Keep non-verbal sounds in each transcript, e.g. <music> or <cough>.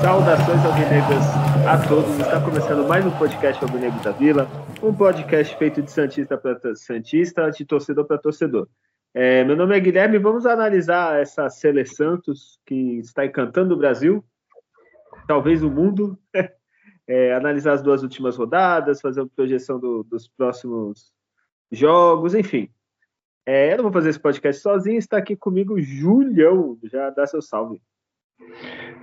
Saudações alvinegras a todos. Está começando mais um podcast Alvinegro da Vila, um podcast feito de Santista para Santista, de torcedor para torcedor. É, meu nome é Guilherme vamos analisar essa Sele Santos que está encantando o Brasil, talvez o mundo, <laughs> é, analisar as duas últimas rodadas, fazer uma projeção do, dos próximos jogos, enfim. É, eu não vou fazer esse podcast sozinho, está aqui comigo Julião, já dá seu salve.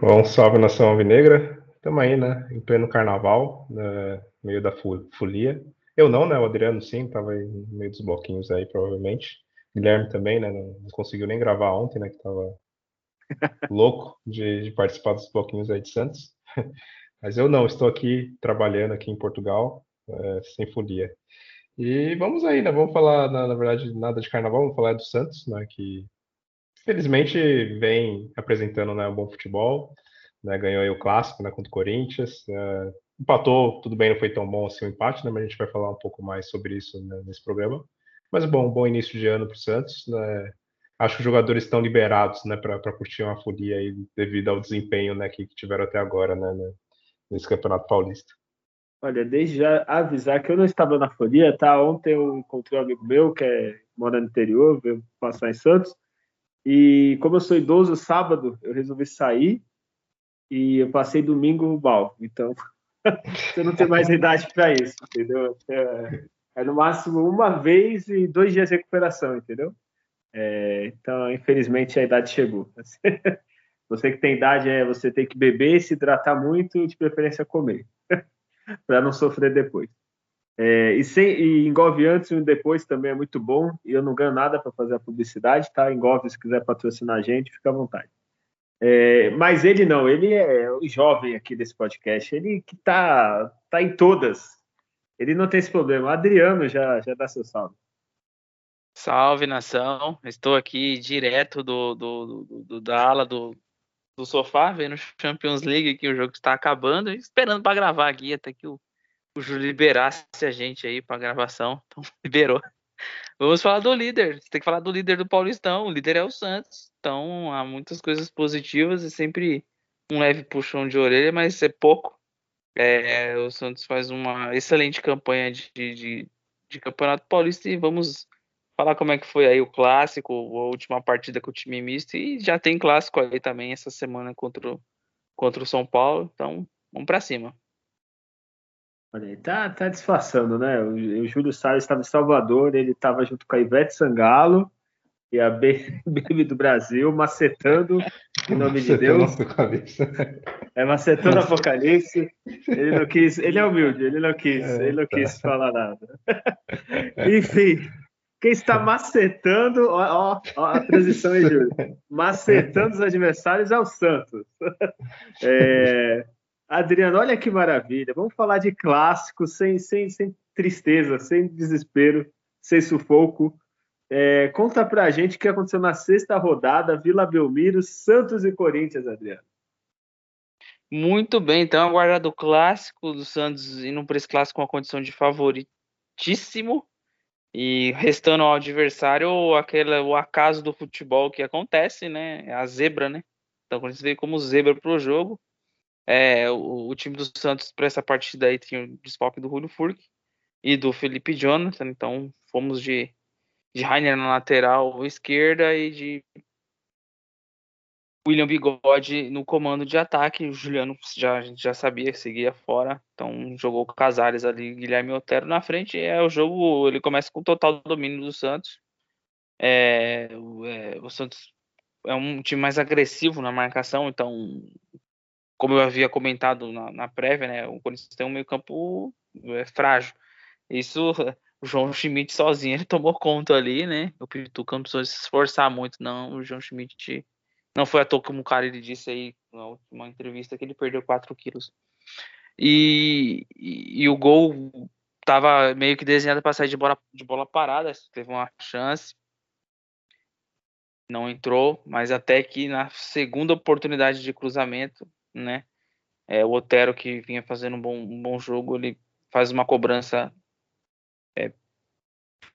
Bom, salve nação alvinegra. Estamos aí, né? Em pleno carnaval, né, meio da folia. Eu não, né? O Adriano sim, estava no meio dos bloquinhos aí, provavelmente. Guilherme também, né? Não, não conseguiu nem gravar ontem, né? Que estava <laughs> louco de, de, participar dos bloquinhos aí de Santos. <laughs> Mas eu não, estou aqui trabalhando aqui em Portugal, é, sem folia. E vamos aí, né? Vamos falar, na, na, verdade, nada de carnaval, vamos falar do Santos, né? Que felizmente vem apresentando né, um bom futebol, né, ganhou aí o clássico né, contra o Corinthians, é, empatou, tudo bem, não foi tão bom assim o empate, né, mas a gente vai falar um pouco mais sobre isso né, nesse programa. Mas bom, bom início de ano para o Santos. Né, acho que os jogadores estão liberados né, para curtir uma folia aí devido ao desempenho né, que, tiveram até agora né, né, nesse Campeonato Paulista. Olha, desde já avisar que eu não estava na folia, tá? Ontem eu encontrei um amigo meu que é, mora no interior, veio passar em Santos. E como eu sou idoso, sábado eu resolvi sair e eu passei domingo mal. Então, <laughs> você não tem mais idade para isso, entendeu? É, é, no máximo uma vez e dois dias de recuperação, entendeu? É, então, infelizmente, a idade chegou. <laughs> Você que tem idade, é, você tem que beber, se hidratar muito e, de preferência, comer, <laughs> para não sofrer depois. É, e, sem, e antes e depois também é muito bom. E eu não ganho nada para fazer a publicidade, tá? Engove, se quiser patrocinar a gente, fica à vontade. É, mas ele não, ele é o jovem aqui desse podcast, ele que tá, tá em todas. Ele não tem esse problema. O Adriano já, já dá seu salve. Salve nação, estou aqui direto do, do, do, do da ala do, do sofá, vendo Champions League que o jogo está acabando, esperando para gravar aqui até que o o Júlio liberasse a gente aí pra gravação. <laughs> Então, liberou. Vamos falar do líder. Você tem que falar do líder do Paulistão. O líder é o Santos. Então, há muitas coisas positivas e sempre um leve puxão de orelha, mas é pouco. É, o Santos faz uma excelente campanha de, de, de, Campeonato Paulista e vamos falar como é que foi aí o clássico, a última partida com o time misto e já tem clássico aí também essa semana contra o, contra o São Paulo. Então, vamos para cima. Olha aí, tá, tá disfarçando, né? O, o Júlio Salles estava em Salvador, ele estava junto com a Ivete Sangalo e a <laughs> Baby do Brasil, macetando em nome de Deus. É macetando o Apocalipse. Ele não quis, ele é humilde, ele não quis, é, ele não tá. quis falar nada. <laughs> Enfim, quem está macetando, ó, ó, ó, a transição aí, Júlio. Macetando os adversários é o Santos. <laughs> É, Adriano, olha que maravilha. Vamos falar de clássico sem, sem, sem tristeza, sem desespero, sem sufoco. É, conta pra gente o que aconteceu na sexta rodada, Vila Belmiro, Santos e Corinthians, Adriano. Muito bem, então aguardado o clássico do Santos indo para esse clássico com a condição de favoritíssimo e restando ao adversário aquele, o acaso do futebol que acontece, né? A zebra, né? Então, quando você vê como zebra para o jogo, é, o, o, time do Santos para essa partida aí tinha o desfalque do Julio Furk e do Felipe Jonathan, então fomos de, de Rainer na lateral esquerda e de William Bigode no comando de ataque. O Juliano já, já sabia que seguia fora, então jogou Casares ali, Guilherme Otero na frente. É o jogo, ele começa com total domínio do Santos. É, é, o Santos é um time mais agressivo na marcação, então como eu havia comentado na, na prévia, né, o Corinthians tem um meio campo é, frágil. Isso, o João Schmidt sozinho, ele tomou conta ali, né, o Pituca não precisou se esforçar muito, não, o João Schmidt não foi à toa como o cara ele disse aí na última entrevista que ele perdeu 4 quilos. E, e, e, o gol tava meio que desenhado para sair de bola, de bola parada, teve uma chance. não entrou, mas até que na segunda oportunidade de cruzamento, né, é, o Otero que vinha fazendo um bom, um bom jogo, ele faz uma cobrança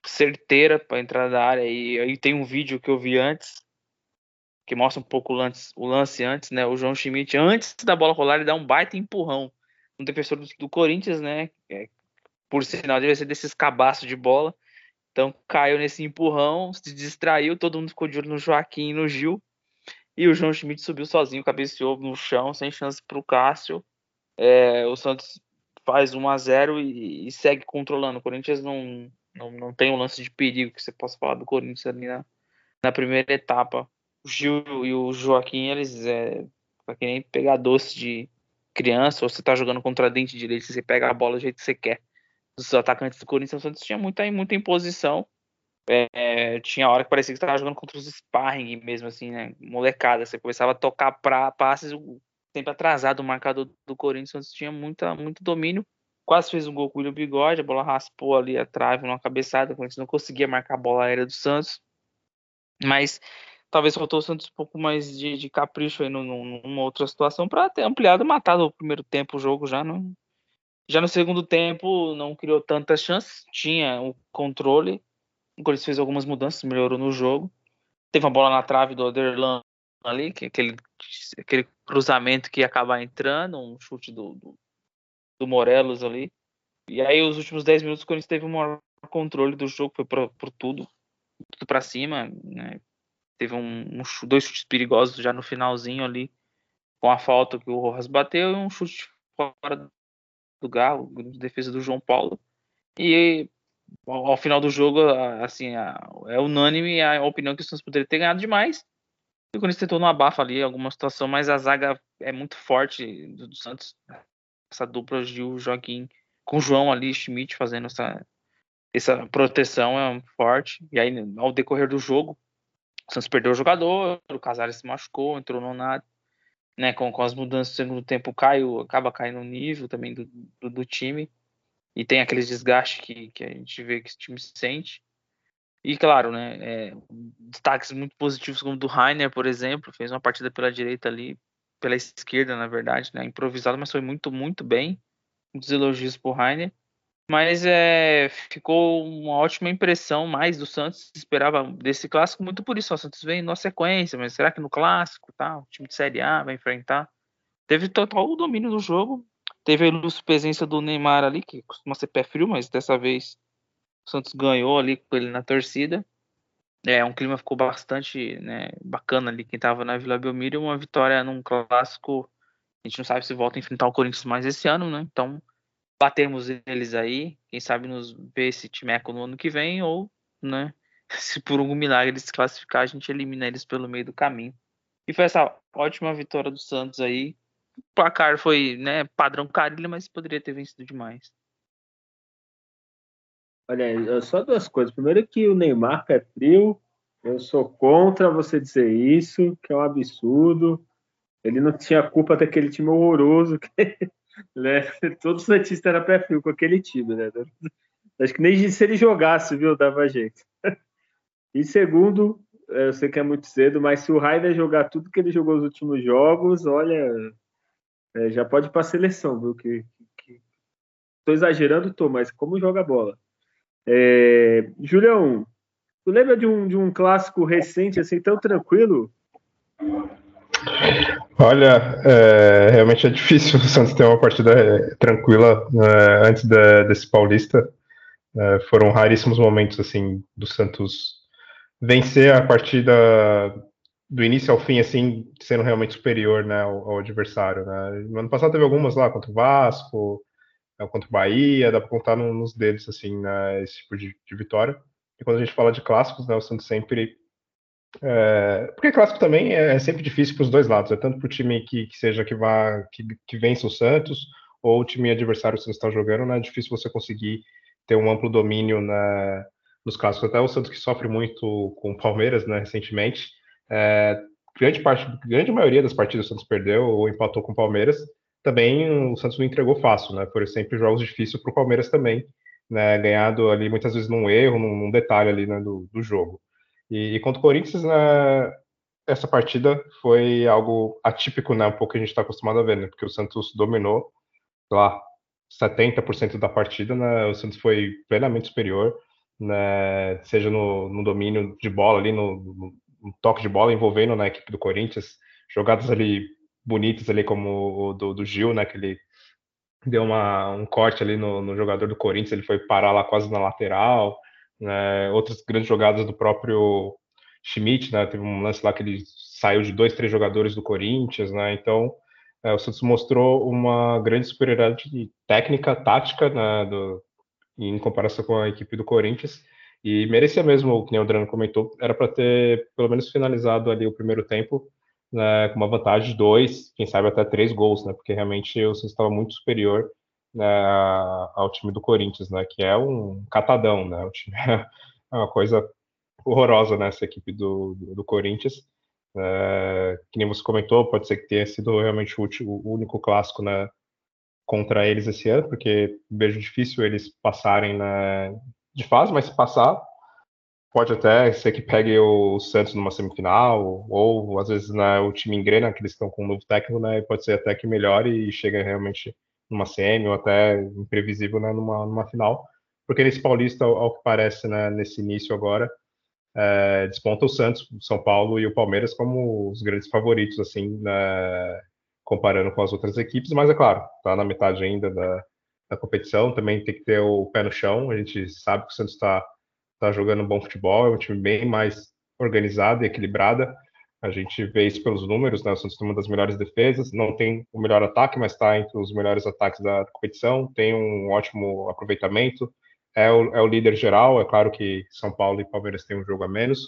certeira para entrar da área e aí tem um vídeo que eu vi antes que mostra um pouco o lance, o lance antes, né? O João Schmidt antes da bola rolar ele dá um baita empurrão no defensor do, do Corinthians, né? É, por sinal deve ser desses cabaços de bola então caiu nesse empurrão, se distraiu, todo mundo ficou de olho no Joaquim e no Gil. E o João Schmidt subiu sozinho, cabeceou no chão, sem chance para o Cássio. É, o Santos faz 1 a 0 e, e, segue controlando. O Corinthians não, não, não tem um lance de perigo que você possa falar do Corinthians ali na, na primeira etapa. O Gil e o Joaquim, eles é que nem pegar doce de criança, ou você tá jogando contra dente direito, você pega a bola do jeito que você quer dos atacantes do Corinthians, Santos tinha muita, muita imposição. É, tinha hora que parecia que estava jogando contra os sparring mesmo, assim, né? Molecada. Você começava a tocar pra passes sempre atrasado o marcador do Corinthians. O Santos tinha muita, muito domínio. Quase fez um gol com o William Bigode, a bola raspou ali a trave numa cabeçada. O Corinthians não conseguia marcar a bola aérea do Santos. Mas talvez faltou o Santos um pouco mais de, de capricho aí numa outra situação para ter ampliado, matado o primeiro tempo o jogo já. Não, já no segundo tempo não criou tantas chances, tinha o controle. O Corinthians fez algumas mudanças, melhorou no jogo. Teve uma bola na trave do Oderlan ali, que é aquele, aquele cruzamento que ia acabar entrando, um chute do, do, do Morelos ali. E aí, os últimos 10 minutos, o Corinthians teve um maior controle do jogo, foi por, por tudo, tudo para cima. Né? Teve um, um, dois chutes perigosos já no finalzinho ali, com a falta que o Rojas bateu e um chute fora do Galo, de defesa do João Paulo. E ao, final do jogo, assim, é unânime a opinião que o Santos poderia ter ganhado demais. E o Corinthians tentou no abafa ali alguma situação, mas a zaga é muito forte do, do Santos. Essa dupla de Joaquim com João ali, Schmidt fazendo essa, essa proteção é forte. E aí, ao decorrer do jogo, o Santos perdeu o jogador, o Casares se machucou, entrou no nada né, com, com as mudanças do segundo tempo, caiu, acaba caindo o nível também do, do, do, time. E tem aquele desgaste que, que a gente vê que esse time sente. E claro, né, é, destaques muito positivos como o do Rainer, por exemplo, fez uma partida pela direita ali, pela esquerda, na verdade, né, improvisado, mas foi muito, muito bem. Muitos elogios por Rainer. Mas é, ficou uma ótima impressão mais do Santos. Esperava desse clássico muito por isso. O Santos vem na sequência, mas será que no clássico, tá? O time de Série A vai enfrentar. Teve total domínio do jogo. Teve a presença do Neymar ali, que costuma ser pé frio, mas dessa vez o Santos ganhou ali com ele na torcida. É, um clima ficou bastante né, bacana ali. Quem tava na Vila Belmiro, uma vitória num clássico. A gente não sabe se volta a enfrentar o Corinthians mais esse ano, né? Então batermos eles aí, quem sabe nos ver esse timeco no ano que vem, ou, né, <laughs> se por algum milagre eles se classificar, a gente elimina eles pelo meio do caminho. E foi essa ótima vitória do Santos aí. O placar foi, né, padrão Carilha, mas poderia ter vencido demais. Olha, só duas coisas. Primeiro que o Neymar é frio. Eu sou contra você dizer isso, que é um absurdo. Ele não tinha culpa daquele time horroroso que <laughs> né? <laughs> Todo Santista era pé frio com aquele time, né? Acho que nem se ele jogasse, viu, dava jeito. E segundo, eu sei que é muito cedo, mas se o Rainer jogar tudo que ele jogou nos últimos jogos, olha, é, já pode ir para a seleção, viu? Que, que, tô exagerando, tô, mas como joga bola? É, Julião, tu lembra de um, de um clássico recente assim tão tranquilo? Olha, é, realmente é difícil <laughs> o Santos ter uma partida é, tranquila é, antes de, desse Paulista. É, foram raríssimos momentos assim do Santos vencer a partida do início ao fim, assim, sendo realmente superior né, ao, ao adversário. Né? No ano passado teve algumas lá contra o Vasco, contra o Bahia, dá para contar nos dedos assim, né, esse tipo de, de vitória. E quando a gente fala de clássicos, né, o Santos sempre é, porque clássico também é, é sempre difícil para os dois lados, é tanto para o time que, que, seja que vá que, que vence o Santos ou o time adversário que você está jogando, né? É difícil você conseguir ter um amplo domínio na, nos clássicos. Até o Santos que sofre muito com o Palmeiras, né? Recentemente, é, grande parte, grande maioria das partidas o Santos perdeu ou empatou com o Palmeiras. Também o Santos não entregou fácil, né? Foram sempre jogos difíceis para o Palmeiras também, né? Ganhado ali muitas vezes num erro, num, detalhe ali né, do, do jogo. E, e contra o Corinthians, né, essa partida foi algo atípico, né, um pouco que a gente está acostumado a ver, né, porque o Santos dominou, lá, 70% da partida, né, o Santos foi plenamente superior, né, seja no, no domínio de bola ali, no, no, toque de bola envolvendo na né, equipe do Corinthians, jogadas ali bonitas ali como o do, do Gil, né, que ele deu uma, um corte ali no, no, jogador do Corinthians, ele foi parar lá quase na lateral, né, outras grandes jogadas do próprio Schmidt, né, teve um lance lá que ele saiu de dois, três jogadores do Corinthians, né, então é, o Santos mostrou uma grande superioridade técnica, tática, né, do, em comparação com a equipe do Corinthians, e merecia mesmo, o que o Adriano comentou, era para ter pelo menos finalizado ali o primeiro tempo né, com uma vantagem de dois, quem sabe até três gols, né, porque realmente o Santos estava muito superior né, ao time do Corinthians, né, que é um catadão, né, o time <laughs> é uma coisa horrorosa nessa né, equipe do, do, Corinthians. É, que nem você comentou, pode ser que tenha sido realmente o, o único clássico né, contra eles esse ano, porque vejo difícil eles passarem né, de fase, mas se passar, pode até ser que pegue o Santos numa semifinal, ou às vezes né, o time engrena, que eles estão com um novo técnico, né, pode ser até que melhore e chega realmente numa semi, ou até imprevisível né, numa, numa final, porque nesse Paulista, ao, que parece, né, nesse início agora, é, desponta o Santos, o São Paulo e o Palmeiras como os grandes favoritos, assim, né, comparando com as outras equipes, mas é claro, está na metade ainda da, da competição, também tem que ter o pé no chão, a gente sabe que o Santos está está jogando bom futebol, é um time bem mais organizado e equilibrado. A gente vê isso pelos números, né? Santos tem uma das melhores defesas, não tem o melhor ataque, mas está entre os melhores ataques da competição, tem um ótimo aproveitamento, é o, é o líder geral. É claro que São Paulo e Palmeiras têm um jogo a menos,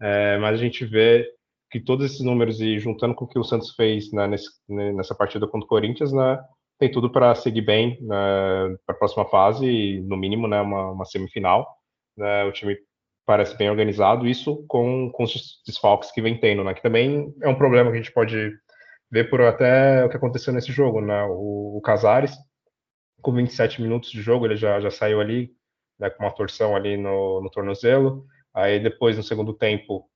é, mas a gente vê que todos esses números, e juntando com o que o Santos fez né, nesse, né, nessa partida contra o Corinthians, né, tem tudo para seguir bem né, para a próxima fase, no mínimo né, uma, uma semifinal né, o time parece bem organizado, isso com, com os desfalques que vem tendo, né, que também é um problema que a gente pode ver por até o que aconteceu nesse jogo, né, o, o Casares, com 27 minutos de jogo, ele já, já saiu ali, né, com uma torção ali no, no tornozelo, aí depois, no segundo tempo,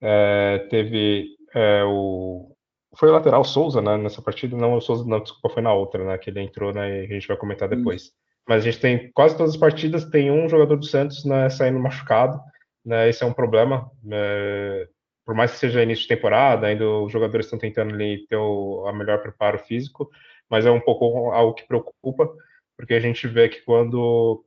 é, teve é, o... Foi o lateral Souza, né, nessa partida, não, o Souza, não, desculpa, foi na outra, né, que ele entrou, né, e a gente vai comentar depois. Isso mas a gente tem quase todas as partidas tem um jogador do Santos né, saindo machucado, né, esse é um problema. Né, por mais que seja início de temporada, ainda os jogadores estão tentando ali ter o a melhor preparo físico, mas é um pouco algo que preocupa, porque a gente vê que quando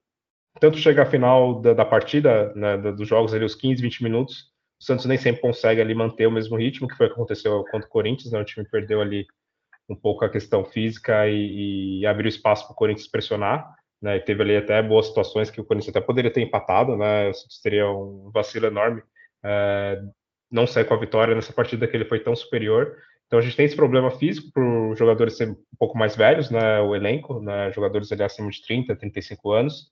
tanto chega a final da, da partida, né, dos jogos ali, os 15, 20 minutos, o Santos nem sempre consegue ali manter o mesmo ritmo, que foi o que aconteceu contra o Corinthians, né, o time perdeu ali um pouco a questão física e, e abriu espaço para o Corinthians pressionar, né, teve ali até boas situações que o Corinthians até poderia ter empatado, né, teria um vacilo enorme, é, não sair com a vitória nessa partida que ele foi tão superior. Então a gente tem esse problema físico para os jogadores serem um pouco mais velhos, né, o elenco, né, jogadores ali acima de 30, 35 anos,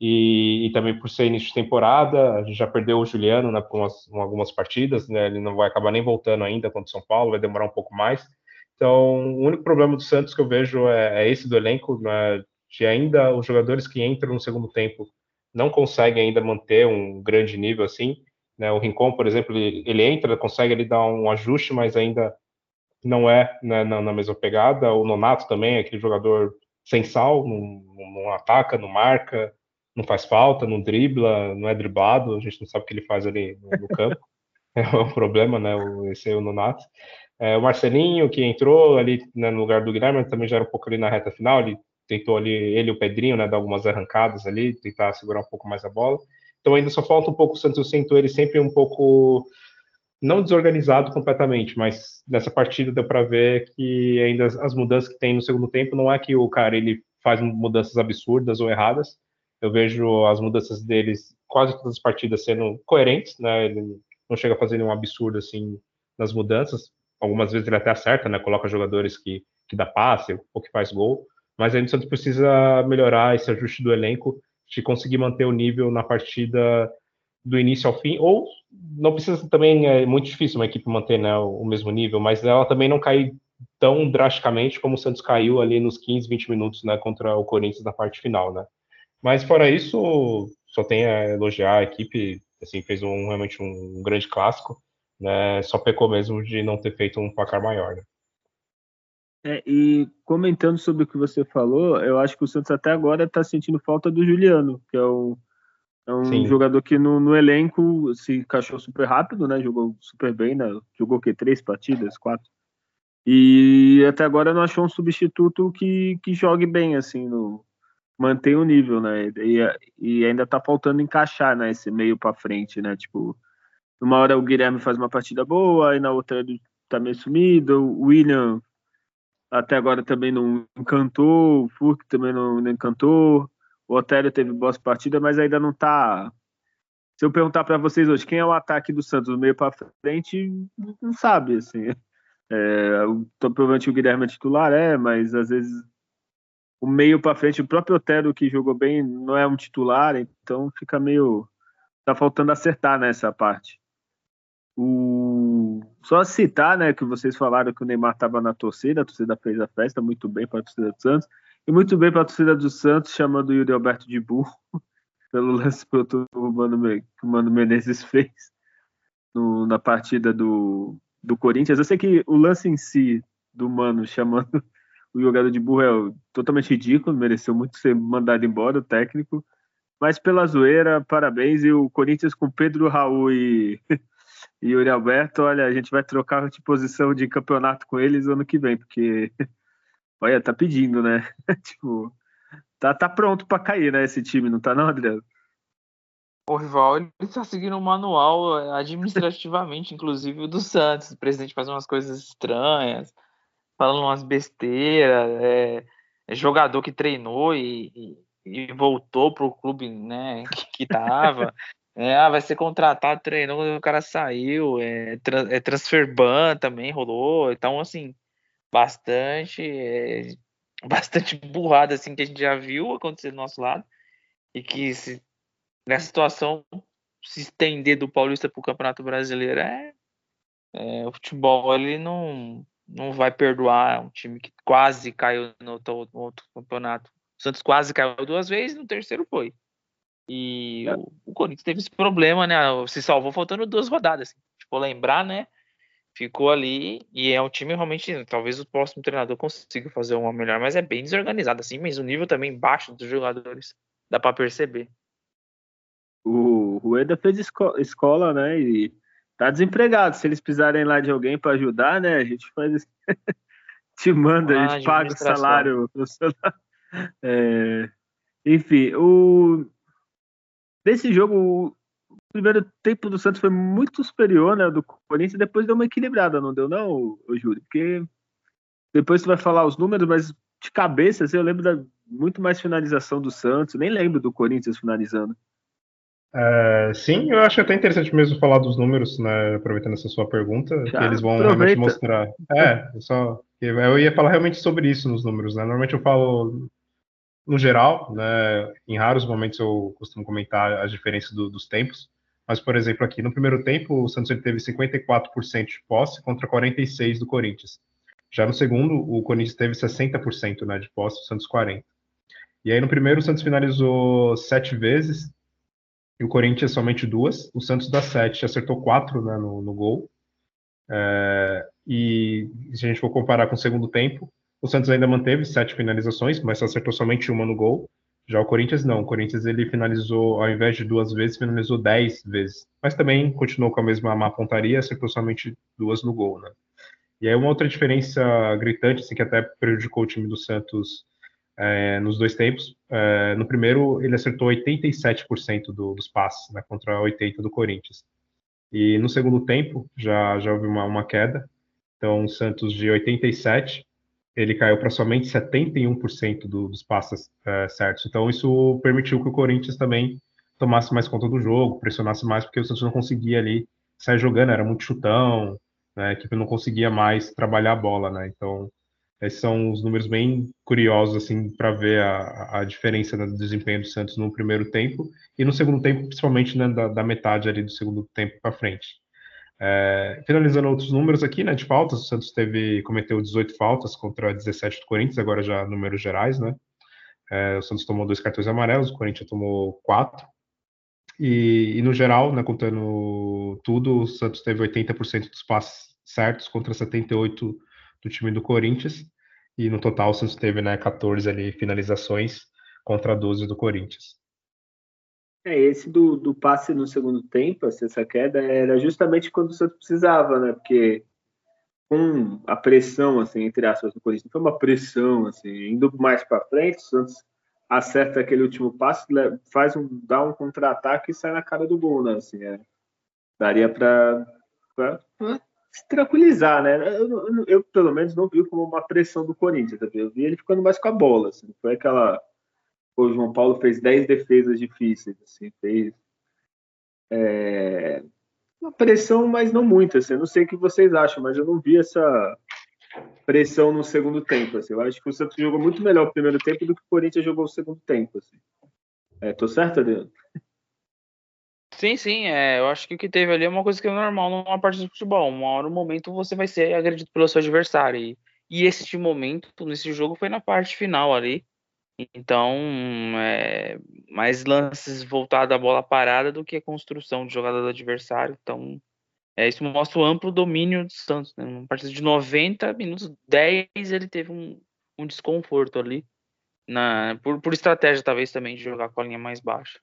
e, e, também por ser início de temporada, a gente já perdeu o Juliano né, por umas, algumas partidas, né, ele não vai acabar nem voltando ainda contra o São Paulo, vai demorar um pouco mais. Então, o único problema do Santos que eu vejo é, é esse do elenco, né, de ainda os jogadores que entram no segundo tempo não conseguem ainda manter um grande nível assim. Né? O Rincon, por exemplo, ele, ele entra, consegue ele dar um ajuste, mas ainda não é né, na, na, mesma pegada. O Nonato também é aquele jogador sem sal, não, não, ataca, não marca, não faz falta, não dribla, não é driblado, a gente não sabe o que ele faz ali no, no campo. <laughs> é um problema, né? Esse é o Nonato. É, o Marcelinho, que entrou ali né, no lugar do Guilherme, também já era um pouco ali na reta final, ele tentou ali, ele e o Pedrinho, né, dar algumas arrancadas ali, tentar segurar um pouco mais a bola. Então ainda só falta um pouco o Santos, eu sinto ele sempre um pouco, não desorganizado completamente, mas nessa partida deu para ver que ainda as mudanças que tem no segundo tempo, não é que o cara ele faz mudanças absurdas ou erradas, eu vejo as mudanças deles, quase todas as partidas sendo coerentes, né, ele não chega a fazer nenhum absurdo assim nas mudanças, algumas vezes ele até acerta, né, coloca jogadores que, que dá passe ou que faz gol, mas ainda o Santos precisa melhorar esse ajuste do elenco, de conseguir manter o nível na partida do início ao fim, ou não precisa também, é muito difícil uma equipe manter né, o mesmo nível, mas ela também não cair tão drasticamente como o Santos caiu ali nos 15, 20 minutos né, contra o Corinthians na parte final, né. Mas fora isso, só tem a elogiar a equipe, assim, fez um, realmente um, grande clássico, né? Só pecou mesmo de não ter feito um placar maior, né? É, e comentando sobre o que você falou, eu acho que o Santos até agora está sentindo falta do Juliano, que é um, é um jogador que no, no, elenco se encaixou super rápido, né? Jogou super bem, né? Jogou o quê? Três partidas? Quatro? E até agora não achou um substituto que, que jogue bem, assim, no, mantém o nível, né? E, e ainda tá faltando encaixar, né? Esse meio para frente, né? Tipo, numa hora o Guilherme faz uma partida boa, aí na outra ele tá meio sumido. O William até agora também não encantou, o Furk também não, não encantou. O Otério teve boas partidas, mas ainda não tá. Se eu perguntar para vocês hoje quem é o ataque do Santos do meio para frente, não sabe, assim. É, provavelmente o Guilherme é titular, é, mas às vezes o meio para frente, o próprio Otero que jogou bem não é um titular, então fica meio tá faltando acertar nessa parte. O só citar, né, que vocês falaram que o Neymar estava na torcida, a torcida fez a festa muito bem para a torcida do Santos e muito bem para a torcida do Santos, chamando o Yuri Alberto de burro <laughs> pelo lance que o Mano, que o Mano Menezes <laughs> fez no, na partida do do Corinthians. Eu sei que o lance em si do Mano chamando o jogador de burro é totalmente ridículo, mereceu muito ser mandado embora, o técnico. Mas pela zoeira, parabéns. E o Corinthians com Pedro Raul e, <laughs> e Yuri Alberto, olha, a gente vai trocar de posição de campeonato com eles ano que vem, porque, <laughs> olha, tá pedindo, né? <laughs> tipo, tá, tá pronto para cair, né, esse time, não tá não, Adriano? O rival ele está seguindo o manual eh, administrativamente, <laughs> inclusive o do Santos. O presidente faz umas coisas estranhas, falando umas besteiras. É, é jogador que treinou e, e, e voltou para o clube né, que, que tava. É, ah, vai ser contratado, treinou, o cara saiu. É, é transfer ban também rolou. Então, assim, bastante, é, <laughs> bastante burrada assim que a gente já viu acontecer do nosso lado e que se nessa situação, se estender do Paulista para o Campeonato Brasileiro é, é, o futebol ele não, não vai perdoar um time que quase caiu no outro, no outro campeonato. O Santos quase caiu duas vezes, no terceiro foi. E é. o, o, Corinthians teve esse problema, né? Se salvou faltando duas rodadas. Assim. Tipo, lembrar, né? Ficou ali e é um time realmente. Talvez o próximo treinador consiga fazer uma melhor, mas é bem desorganizado assim, mas o nível também baixo dos jogadores. Dá para perceber. O Rueda fez esco escola, né? E tá desempregado. Se eles precisarem lá de alguém para ajudar, né? A gente faz. <laughs> Te manda, ah, a gente paga o salário. <laughs> É... Enfim, o. Nesse jogo, o primeiro tempo do Santos foi muito superior, né? Do Corinthians, depois deu uma equilibrada, não deu, não, Júlio? Porque depois você vai falar os números, mas de cabeça, assim, eu lembro da muito mais finalização do Santos, nem lembro do Corinthians finalizando. É, sim, eu acho até interessante mesmo falar dos números, né, aproveitando essa sua pergunta, Já, que eles vão aproveita. realmente mostrar. É, só eu ia falar realmente sobre isso nos números, né? Normalmente eu falo no geral, né? Em raros momentos eu costumo comentar as diferenças do, dos tempos. Mas, por exemplo, aqui no primeiro tempo, o Santos ele teve 54% de posse contra 46% do Corinthians. Já no segundo, o Corinthians teve 60% né, de posse, o Santos 40%. E aí no primeiro, o Santos finalizou sete vezes, e o Corinthians somente duas. O Santos dá sete, acertou quatro né, no, no gol. É, e se a gente for comparar com o segundo tempo, o Santos ainda manteve sete finalizações, mas acertou somente uma no gol. Já o Corinthians não. O Corinthians ele finalizou, ao invés de duas vezes, finalizou dez vezes. Mas também continuou com a mesma má pontaria, acertou somente duas no gol, né? E aí uma outra diferença gritante, assim, que até prejudicou o time do Santos é, nos dois tempos. É, no primeiro, ele acertou 87% do, dos passes, né, contra 80% do Corinthians. E no segundo tempo, já, já houve uma, uma queda. Então, o Santos de 87, ele caiu para somente 71% do, dos passes é, certos. Então, isso permitiu que o Corinthians também tomasse mais conta do jogo, pressionasse mais, porque o Santos não conseguia ali sair jogando, era muito chutão, né, a equipe não conseguia mais trabalhar a bola, né? Então, esses são os números bem curiosos assim para ver a, a diferença do desempenho do Santos no primeiro tempo e no segundo tempo, principalmente né, da, da, metade ali do segundo tempo para frente. É, finalizando outros números aqui, né, de faltas, o Santos teve cometeu 18 faltas contra 17 do Corinthians, agora já números gerais, né? É, o Santos tomou dois cartões amarelos, o Corinthians tomou quatro. E, e, no geral, né, contando tudo, o Santos teve 80% dos passes certos contra 78% do time do Corinthians. E no total, o Santos teve né, 14 ali, finalizações contra 12 do Corinthians. É, esse do, do passe no segundo tempo, essa queda, era justamente quando o Santos precisava, né? Porque com a pressão, assim, entre aspas, do Corinthians, foi uma pressão, assim, indo mais para frente, o Santos acerta aquele último passo, faz um, dá um contra-ataque e sai na cara do gol, né? Assim, é, daria para se tranquilizar, né? Eu, eu, eu, pelo menos, não vi como uma pressão do Corinthians, tá? eu vi ele ficando mais com a bola, assim, foi aquela... O João Paulo fez 10 defesas difíceis, assim, fez... É, uma pressão, mas não muito, assim, eu não sei o que vocês acham, mas eu não vi essa pressão no segundo tempo. Assim. Eu acho que o Santos jogou muito melhor o primeiro tempo do que o Corinthians jogou o segundo tempo. Assim. É, tô certo, Adriano? Sim, sim. É, eu acho que o que teve ali é uma coisa que é normal numa partida de futebol. Uma hora, um momento, você vai ser agredido pelo seu adversário. E, e esse momento, nesse jogo, foi na parte final ali. Então, é, mais lances voltados à bola parada do que a construção de jogada do adversário. Então, é, isso mostra o amplo domínio do Santos. Né? Uma partida de 90 minutos, 10 ele teve um, um desconforto ali. Na, por, por estratégia, talvez, também, de jogar com a linha mais baixa.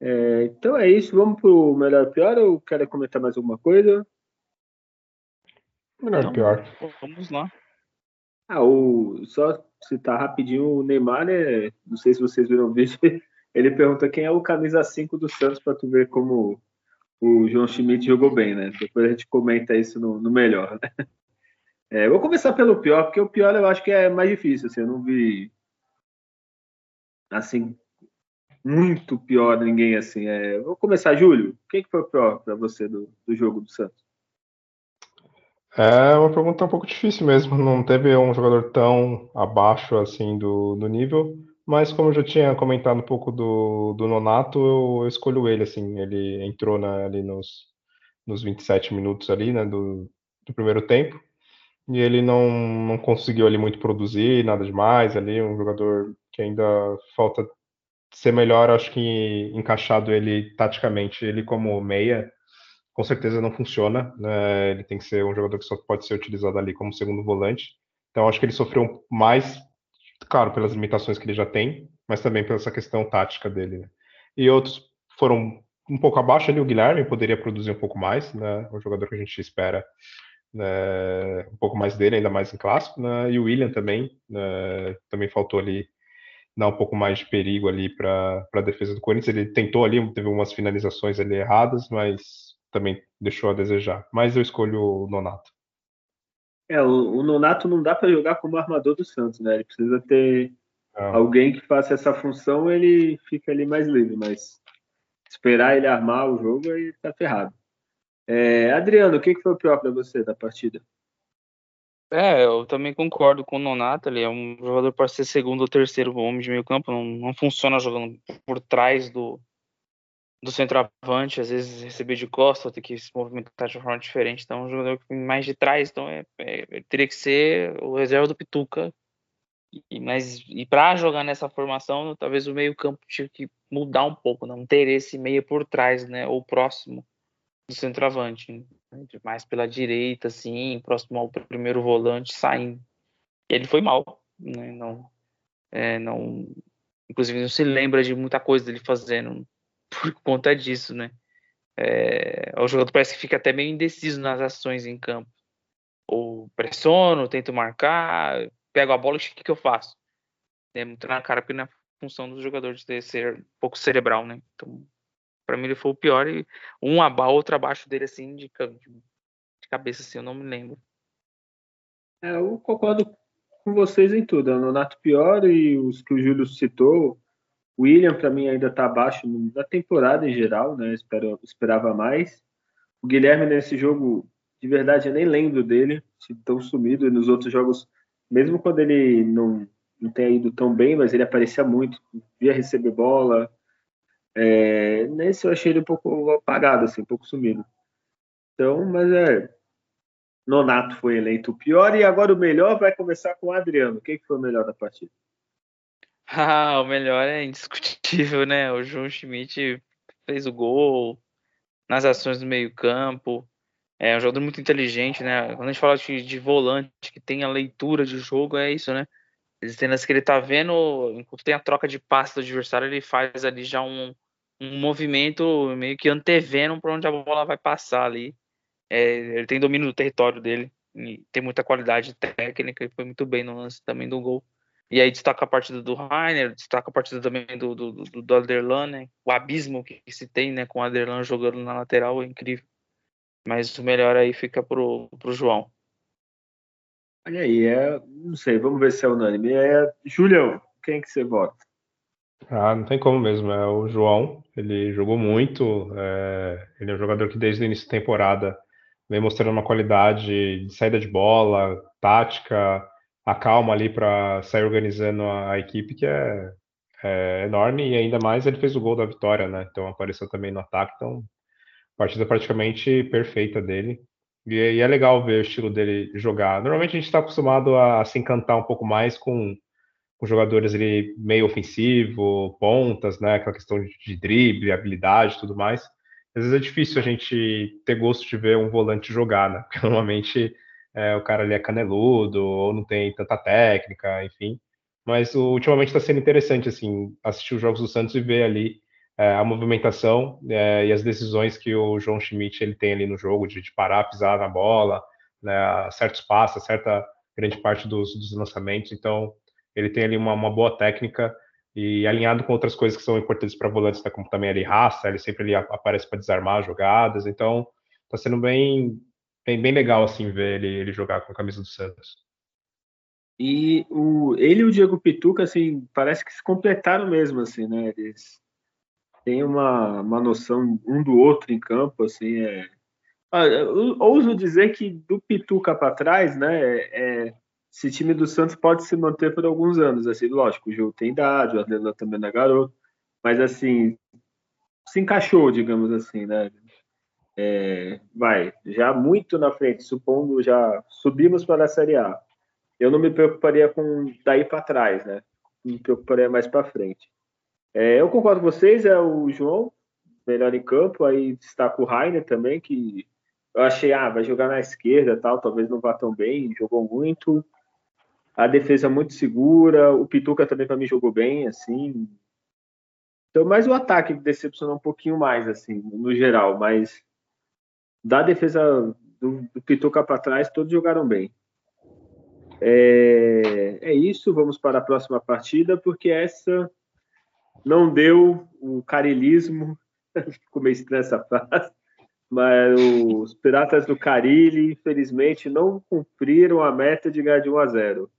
É, então é isso. Vamos pro melhor pior ou quer comentar mais alguma coisa? Melhor então, pior. Vamos lá. Ah, o, só citar rapidinho o Neymar, né? Não sei se vocês viram o vídeo. <laughs> Ele pergunta quem é o camisa 5 do Santos para tu ver como o João Schmidt jogou bem, né? Depois a gente comenta isso no, no melhor. Né? <laughs> É, vou começar pelo pior, porque o pior eu acho que é mais difícil. Assim, eu não vi assim muito pior ninguém assim. É, vou começar, Júlio. O que, foi o pior para você do, do jogo do Santos? É uma pergunta um pouco difícil mesmo. Não teve um jogador tão abaixo assim do, do nível. Mas como eu já tinha comentado um pouco do, do Nonato, eu, eu escolho ele, assim, ele entrou na, ali nos, nos 27 minutos ali, né, do, do primeiro tempo, e ele não, não conseguiu ali muito produzir, nada demais ali, um jogador que ainda falta ser melhor, acho que encaixado ele taticamente, ele como meia, com certeza não funciona, né, ele tem que ser um jogador que só pode ser utilizado ali como segundo volante, então acho que ele sofreu mais claro, pelas limitações que ele já tem, mas também pela essa questão tática dele. Né? E outros foram um pouco abaixo ali, o Guilherme poderia produzir um pouco mais, né? O jogador que a gente espera né, um pouco mais dele, ainda mais em clássico, né? E o William também, né, também faltou ali dar um pouco mais de perigo ali para a defesa do Corinthians. Ele tentou ali, teve umas finalizações ali erradas, mas também deixou a desejar. Mas eu escolho o Nonato. É, o, o Nonato não dá para jogar como armador do Santos, né? Ele precisa ter ah. alguém que faça essa função, ele fica ali mais livre, mas esperar ele armar o jogo, aí tá ferrado. É, Adriano, o que, que foi o pior para você da partida? É, eu também concordo com o Nonato, ele é um jogador para ser segundo ou terceiro homem de meio campo, não, não funciona jogando por trás do, do centroavante, às vezes receber de costa, ter que se movimentar de uma forma diferente. Então, um jogador mais de trás, então é, é teria que ser o reserva do Pituca. E, mas e para jogar nessa formação, talvez o meio-campo tinha que mudar um pouco, não ter esse meio por trás, né, ou próximo do centroavante, né, mais pela direita, assim, próximo ao primeiro volante, saindo. E ele foi mal, né, não, é, não, inclusive não se lembra de muita coisa dele fazendo por conta disso, né? É, o jogador parece que fica até meio indeciso nas ações em campo. Ou pressiono, tento marcar, pego a bola e o que, que eu faço? É muito na cara, porque não é função dos jogadores de ser um pouco cerebral, né? Então, para mim ele foi o pior e um abaixo, outro abaixo dele, assim, de, de cabeça, assim, eu não me lembro. É, eu concordo com vocês em tudo. É o Nonato pior e os que o Júlio citou, William, para mim, ainda está abaixo da temporada em geral, né? Espero, esperava mais. O Guilherme, nesse jogo, de verdade, eu nem lembro dele, se tão sumido. E nos outros jogos, mesmo quando ele não, não tenha ido tão bem, mas ele aparecia muito, via receber bola. É, nesse eu achei ele um pouco apagado, assim, um pouco sumido. Então, mas é. Nonato foi eleito o pior e agora o melhor vai começar com o Adriano. Quem que foi o melhor da partida? <laughs> Ah, o melhor é indiscutível, né? O João Schmidt fez o gol nas ações do meio-campo. É um jogador muito inteligente, né? Quando a gente fala de, de, volante, que tem a leitura de jogo, é isso, né? Existem cenas que ele tá vendo, enquanto tem a troca de passe do adversário, ele faz ali já um, um movimento meio que antevendo para onde a bola vai passar ali. É, ele tem domínio do território dele, tem muita qualidade técnica e foi muito bem no lance também do gol. E aí destaca a partida do Rainer, destaca a partida também do, do, do, do Aderlan, né? O abismo que, se tem, né? Com o Aderlan jogando na lateral é incrível. Mas o melhor aí fica pro, pro João. Olha aí, é, não sei, vamos ver se é unânime. É, Julião, quem que você vota? Ah, não tem como mesmo, é o João, ele jogou muito, é, ele é um jogador que desde o início da temporada vem mostrando uma qualidade de saída de bola, tática, a calma ali para sair organizando a, equipe que é, é, enorme e ainda mais ele fez o gol da vitória, né? Então apareceu também no ataque, então partida praticamente perfeita dele. E, e é legal ver o estilo dele jogar. Normalmente a gente está acostumado a, a, se encantar um pouco mais com, com jogadores ali meio ofensivo, pontas, né? Aquela questão de, de drible, habilidade, tudo mais. Às vezes é difícil a gente ter gosto de ver um volante jogar, né? <laughs> Porque normalmente é, o cara ali é caneludo ou não tem tanta técnica, enfim. Mas ultimamente está sendo interessante assim assistir os jogos do Santos e ver ali é, a movimentação é, e as decisões que o João Schmidt ele tem ali no jogo de, de parar, pisar na bola, né, certos passos, certa grande parte dos, dos lançamentos. Então ele tem ali uma, uma, boa técnica e alinhado com outras coisas que são importantes para volantes, né, como também ali raça, ele sempre ali aparece para desarmar jogadas. Então está sendo bem bem, bem legal assim ver ele, ele jogar com a camisa do Santos. E o, ele e o Diego Pituca, assim, parece que se completaram mesmo, assim, né? Eles têm uma, uma noção um do outro em campo, assim, é... Ah, eu ouso dizer que do Pituca para trás, né, é, esse time do Santos pode se manter por alguns anos, assim, lógico, o jogo tem idade, o Adriano também é garoto, mas, assim, se encaixou, digamos assim, né? É, vai, já muito na frente, supondo já subimos para a Série A, eu não me preocuparia com daí para trás, né? Me preocuparia mais para frente. É, eu concordo com vocês, é o João, melhor em campo, aí destaco o Rainer também, que eu achei, ah, vai jogar na esquerda tal, talvez não vá tão bem, jogou muito. A defesa muito segura, o Pituca também para mim jogou bem, assim. Então, mais o ataque decepcionou um pouquinho mais, assim, no geral, mas da defesa do, do Pituca para trás, todos jogaram bem. É, é, isso, vamos para a próxima partida, porque essa não deu o carilismo, <laughs> ficou meio estranha essa frase, mas os Piratas do Carilli, infelizmente, não cumpriram a meta de ganhar de 1 a 0.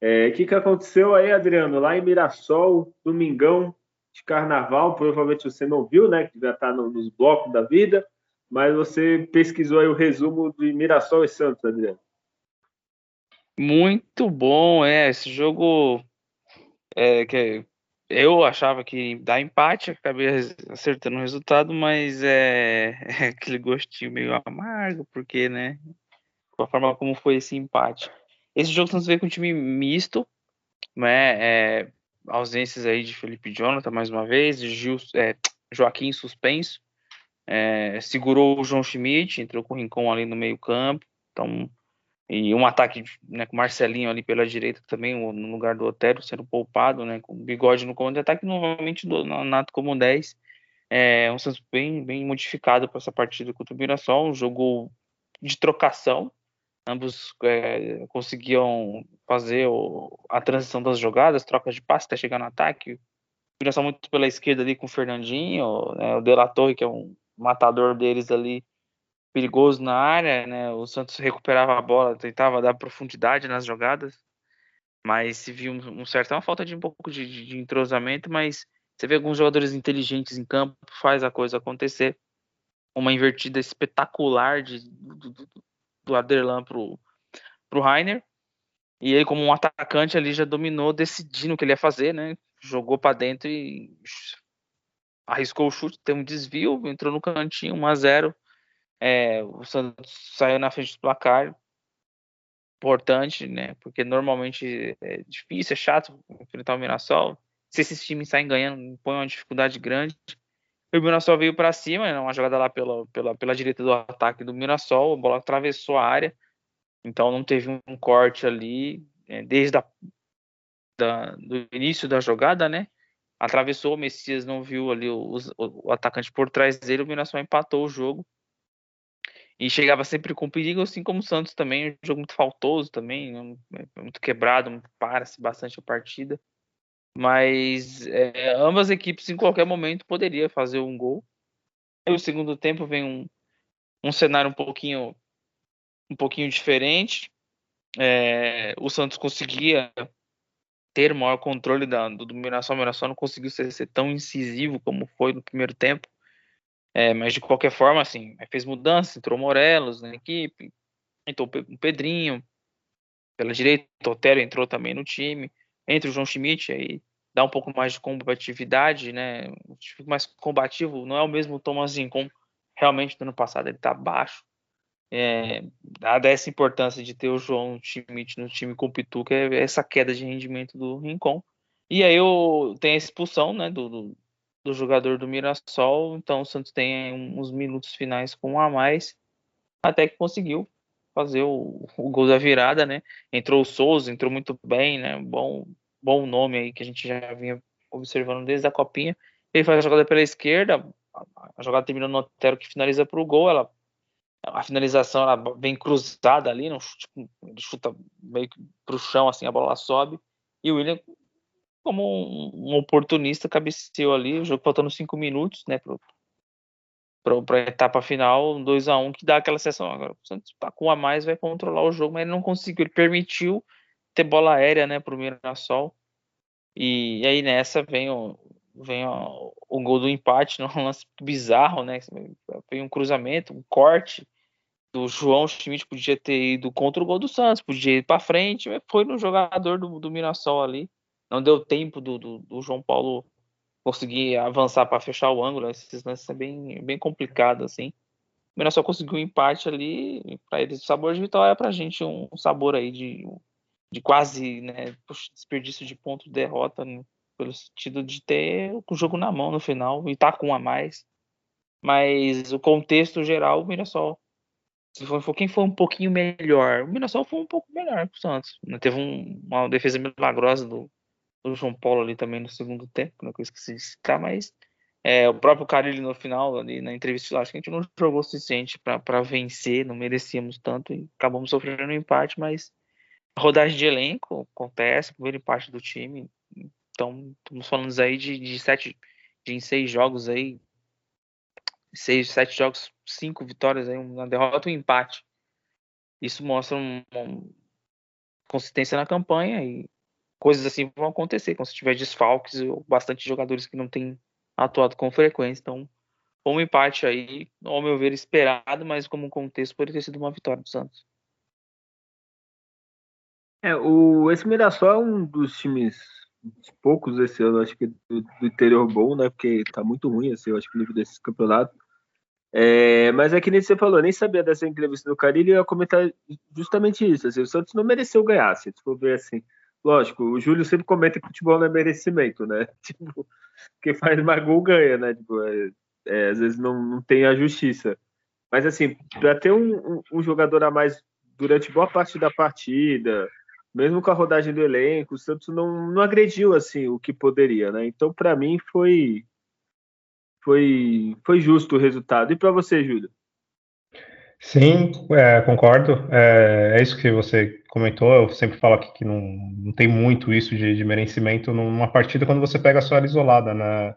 É, o é, que, que aconteceu aí, Adriano? Lá em Mirassol, domingão de carnaval, provavelmente você não viu, né? Que já está no, nos blocos da vida mas você pesquisou aí o resumo de Mirassol e Santos, Adriano. Muito bom, é. Esse jogo é, que eu achava que dá empate, acabei acertando o resultado, mas é, <laughs> é aquele gostinho meio amargo, porque, né? Com a forma como foi esse empate. Esse jogo Santos veio com um time misto, né? É, ausências aí de Felipe Jonathan mais uma vez, Gil, é, Joaquim suspenso é, segurou o João Schmidt, entrou com o Rincon ali no meio campo, então e um ataque né, com o Marcelinho ali pela direita também, no lugar do Otero sendo poupado, né, com o Bigode no comando de ataque, novamente do Nato como 10. É um Santos bem, bem modificado para essa partida contra o Mirassol, jogo de trocação, ambos é, conseguiam fazer o, a transição das jogadas, trocas de passe até chegar no ataque. Mirassol muito pela esquerda ali com o Fernandinho, né, o De La Torre, que é um matador deles ali perigoso na área, né? O Santos recuperava a bola, tentava dar profundidade nas jogadas, mas se viu um, um certo, é uma falta de um pouco de, de, entrosamento, mas você vê alguns jogadores inteligentes em campo, faz a coisa acontecer. Uma invertida espetacular de, do, do, do Aderlan pro, pro Rainer. E ele, como um atacante ali, já dominou, decidindo o que ele ia fazer, né? Jogou para dentro e arriscou o chute, tem um desvio, entrou no cantinho, 1 a 0 é, o Santos saiu na frente do placar, importante, né? Porque normalmente é difícil, é chato enfrentar o Mirassol. se esses times saem ganhando, põe uma dificuldade grande. O Mirassol veio para cima, né, uma jogada lá pela, pela, pela direita do ataque do Mirassol, a bola atravessou a área, então não teve um corte ali, é, desde a, da, do início da jogada, né? Atravessou, o Messias não viu ali o, o, o atacante por trás dele, o Mirassol empatou o jogo. E chegava sempre com perigo, assim como o Santos também, um jogo muito faltoso também, muito quebrado, para-se bastante a partida mas é, ambas equipes em qualquer momento poderia fazer um gol. E o segundo tempo vem um, um cenário um pouquinho um pouquinho diferente. É, o Santos conseguia ter maior controle da, do dominação, o Mirassol não conseguiu ser, ser, tão incisivo como foi no primeiro tempo. É, mas de qualquer forma, assim, fez mudança, entrou Morelos na equipe, entrou o Pedrinho pela direita, o Otero entrou também no time entre o João Schmidt aí dá um pouco mais de combatividade, né? Fica mais combativo, não é o mesmo Thomasinho como realmente no ano passado ele tá baixo. É, dada essa importância de ter o João Schmidt no time com o Pituca, é essa queda de rendimento do Rincon. E aí eu tenho a expulsão né, do, do, do, jogador do Mirassol, então o Santos tem uns minutos finais com um a mais, até que conseguiu fazer o, o gol da virada, né? Entrou o Souza, entrou muito bem, né? Bom, bom nome aí que a gente já vinha observando desde a copinha. Ele faz a jogada pela esquerda, a jogada termina no Otero que finaliza para o gol. Ela, a finalização ela vem cruzada ali, não tipo, chuta meio que para o chão, assim, a bola sobe. E o William, como um, um oportunista, cabeceou ali, o jogo faltando cinco minutos, né, para a etapa final, 2 a 1 um, que dá aquela sessão. Agora, o Santos tá com a mais, vai controlar o jogo, mas ele não conseguiu. Ele permitiu ter bola aérea, né, para o Mirassol. E, e, aí nessa vem o, vem o, o gol do empate, <laughs> num lance bizarro, né? Foi um cruzamento, um corte do João Schmidt, podia ter ido contra o gol do Santos, podia ir para frente, mas foi no jogador do, do Mirassol ali. Não deu tempo do, do, do João Paulo conseguir avançar para fechar o ângulo. Esses lances é bem, bem complicado, assim. O Mirassol conseguiu um empate ali, para eles, sabor de vitória, para a gente um sabor aí de, de quase né, desperdício de ponto de derrota, né, pelo sentido de ter o jogo na mão no final e tá com um a mais. Mas o contexto geral, o Mirassol. Se for, quem foi um pouquinho melhor, o Mirassol foi um pouco melhor que o Santos. Teve um, uma defesa milagrosa do, do João Paulo ali também no segundo tempo, não né, que eu esqueci de citar, mas é, o próprio Carilli no final, ali na entrevista, acho que a gente não jogou o suficiente para vencer, não merecíamos tanto e acabamos sofrendo um empate, mas a rodagem de elenco acontece, primeiro empate do time, então estamos falando aí de, de sete, de em seis jogos aí, seis, sete jogos, cinco vitórias aí, uma derrota e um empate. Isso mostra uma, consistência na campanha e coisas assim vão acontecer quando tiver desfalques ou bastante jogadores que não têm atuado com frequência. Então, um empate aí, ao meu ver, esperado, mas como contexto poderia ter sido uma vitória do Santos. É, o, esse Mirassol é um dos times poucos esse ano, acho que do, do, interior bom, né? Porque tá muito ruim, assim, eu acho que o nível desse campeonato. É, mas é que nem você falou, nem sabia dessa entrevista do Carilho e ia comentar justamente isso. Assim, o Santos não mereceu ganhar, se for ver assim. Lógico, o Júlio sempre comenta que futebol não é merecimento, né? <laughs> Tipo, quem faz mais gol ganha, né? Tipo, é, é, às vezes não, não tem a justiça. Mas assim, para ter um, um, um, jogador a mais durante boa parte da partida, mesmo com a rodagem do elenco, o Santos não, não agrediu assim o que poderia, né? Então, para mim, foi, foi, foi justo o resultado. E para você, Júlio? Sim, é, concordo. É, é, isso que você comentou. Eu sempre falo aqui que não, não tem muito isso de, de merecimento numa partida quando você pega só ela isolada, né?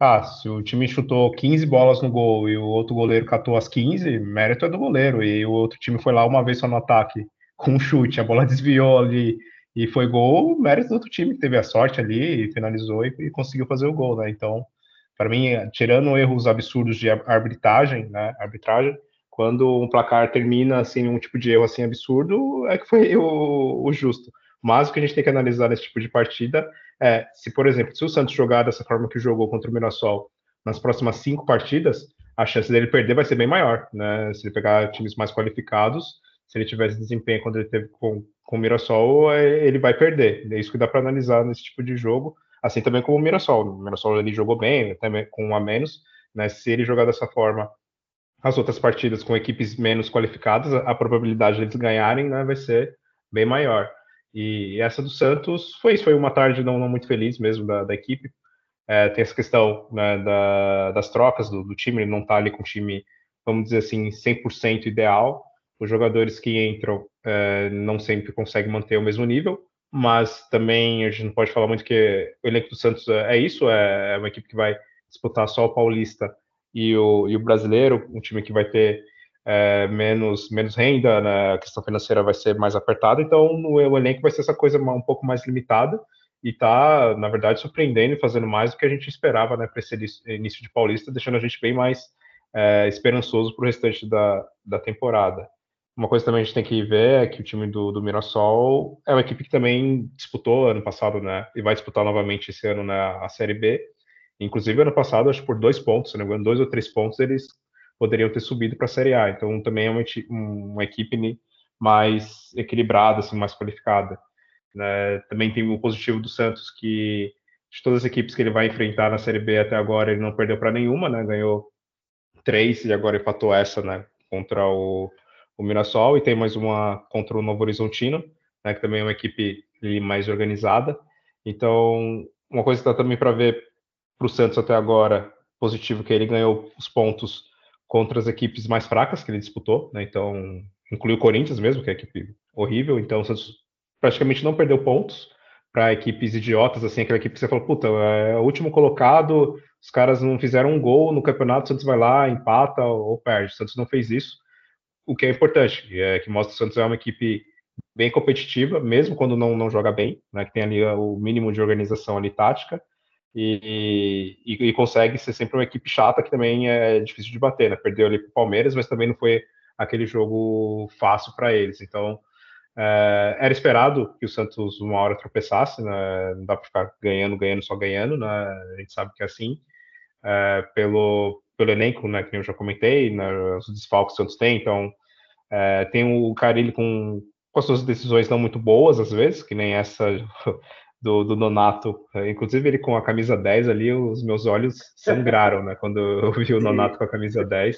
Ah, se o time chutou 15 bolas no gol e o outro goleiro catou as 15, mérito é do goleiro. E o outro time foi lá uma vez só no ataque <laughs> com um chute, a bola desviou ali e foi gol, mérito do outro time que teve a sorte ali e finalizou e, e conseguiu fazer o gol, né? Então, para mim, tirando erros absurdos de arbitragem, né? Arbitragem, quando um placar termina assim, um tipo de erro assim absurdo, é que foi <laughs> o, o, justo. Mas o que a gente tem que analisar nesse tipo de partida é, se, por exemplo, se o Santos jogar dessa forma que jogou contra o Mirassol nas próximas cinco partidas, a chance dele perder vai ser bem maior, né? Se ele pegar times mais qualificados, se ele tivesse desempenho quando ele teve com, com o Mirassol, é, ele vai perder. É isso que dá para analisar nesse tipo de jogo. Assim também como o Mirassol. O Mirassol ele jogou bem, até com um a menos, né? Se ele jogar dessa forma as outras partidas com equipes menos qualificadas, a probabilidade de eles ganharem né, vai ser bem maior. E essa do Santos foi isso, foi uma tarde não, não muito feliz mesmo da, da equipe. É, tem essa questão né, da, das trocas do, do, time, ele não está ali com o time, vamos dizer assim, 100% ideal. Os jogadores que entram é, não sempre conseguem manter o mesmo nível, mas também a gente não pode falar muito que o elenco do Santos é, é isso, é, é uma equipe que vai disputar só o Paulista e o, e o brasileiro, um time que vai ter é, menos, menos renda, né, a questão financeira vai ser mais apertada, então o elenco vai ser essa coisa um pouco mais limitada e está, na verdade, surpreendendo e fazendo mais do que a gente esperava né, para esse início de Paulista, deixando a gente bem mais é, esperançoso para o restante da, da temporada. Uma coisa também a gente tem que ver é que o time do, do Mirassol é uma equipe que também disputou ano passado, né? E vai disputar novamente esse ano na né, Série B. Inclusive, ano passado, acho que por dois pontos, se não dois ou três pontos, eles poderiam ter subido para a Série A. Então, também é uma, uma equipe mais equilibrada, assim, mais qualificada. Né? Também tem o positivo do Santos, que de todas as equipes que ele vai enfrentar na Série B até agora, ele não perdeu para nenhuma, né? Ganhou três e agora empatou essa, né? Contra o, o Mirassol e tem mais uma contra o Novo Horizontino, né? Que também é uma equipe mais organizada. Então, uma coisa que dá também para ver para o Santos até agora, positivo que ele ganhou os pontos contra as equipes mais fracas que ele disputou, né? Então, incluiu o Corinthians mesmo, que é a equipe horrível. Então, o Santos praticamente não perdeu pontos para equipes idiotas, assim, aquela equipe que você falou, puta, é o último colocado, os caras não fizeram um gol no campeonato, o Santos vai lá, empata ou perde. O Santos não fez isso, o que é importante, é que mostra que o Santos é uma equipe bem competitiva, mesmo quando não, não joga bem, né, que tem ali o mínimo de organização ali tática, e, e, e, consegue ser sempre uma equipe chata que também é difícil de bater, né? Perdeu ali para o Palmeiras, mas também não foi aquele jogo fácil para eles. Então, é, era esperado que o Santos uma hora tropeçasse, né? Não dá para ficar ganhando, ganhando, só ganhando, né? A gente sabe que é assim. É, pelo, pelo elenco, né? Que eu já comentei, né, os desfalques que o Santos tem. Então, é, tem o Carilli com, com as suas decisões não muito boas, às vezes, que nem essa <laughs> do, do Nonato. Inclusive, ele com a camisa 10 ali, os meus olhos sangraram, né? Quando eu vi o Nonato com a camisa 10.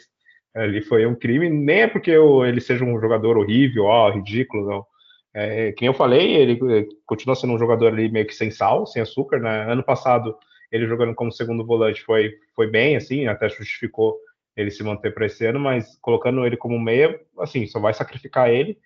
Ali foi um crime, nem é porque eu, ele seja um jogador horrível, ó, ridículo, não. É, que nem eu falei, ele continua sendo um jogador ali meio que sem sal, sem açúcar, né? Ano passado, ele jogando como segundo volante foi, foi bem, assim, até justificou ele se manter para esse ano, mas colocando ele como meia, assim, só vai sacrificar ele,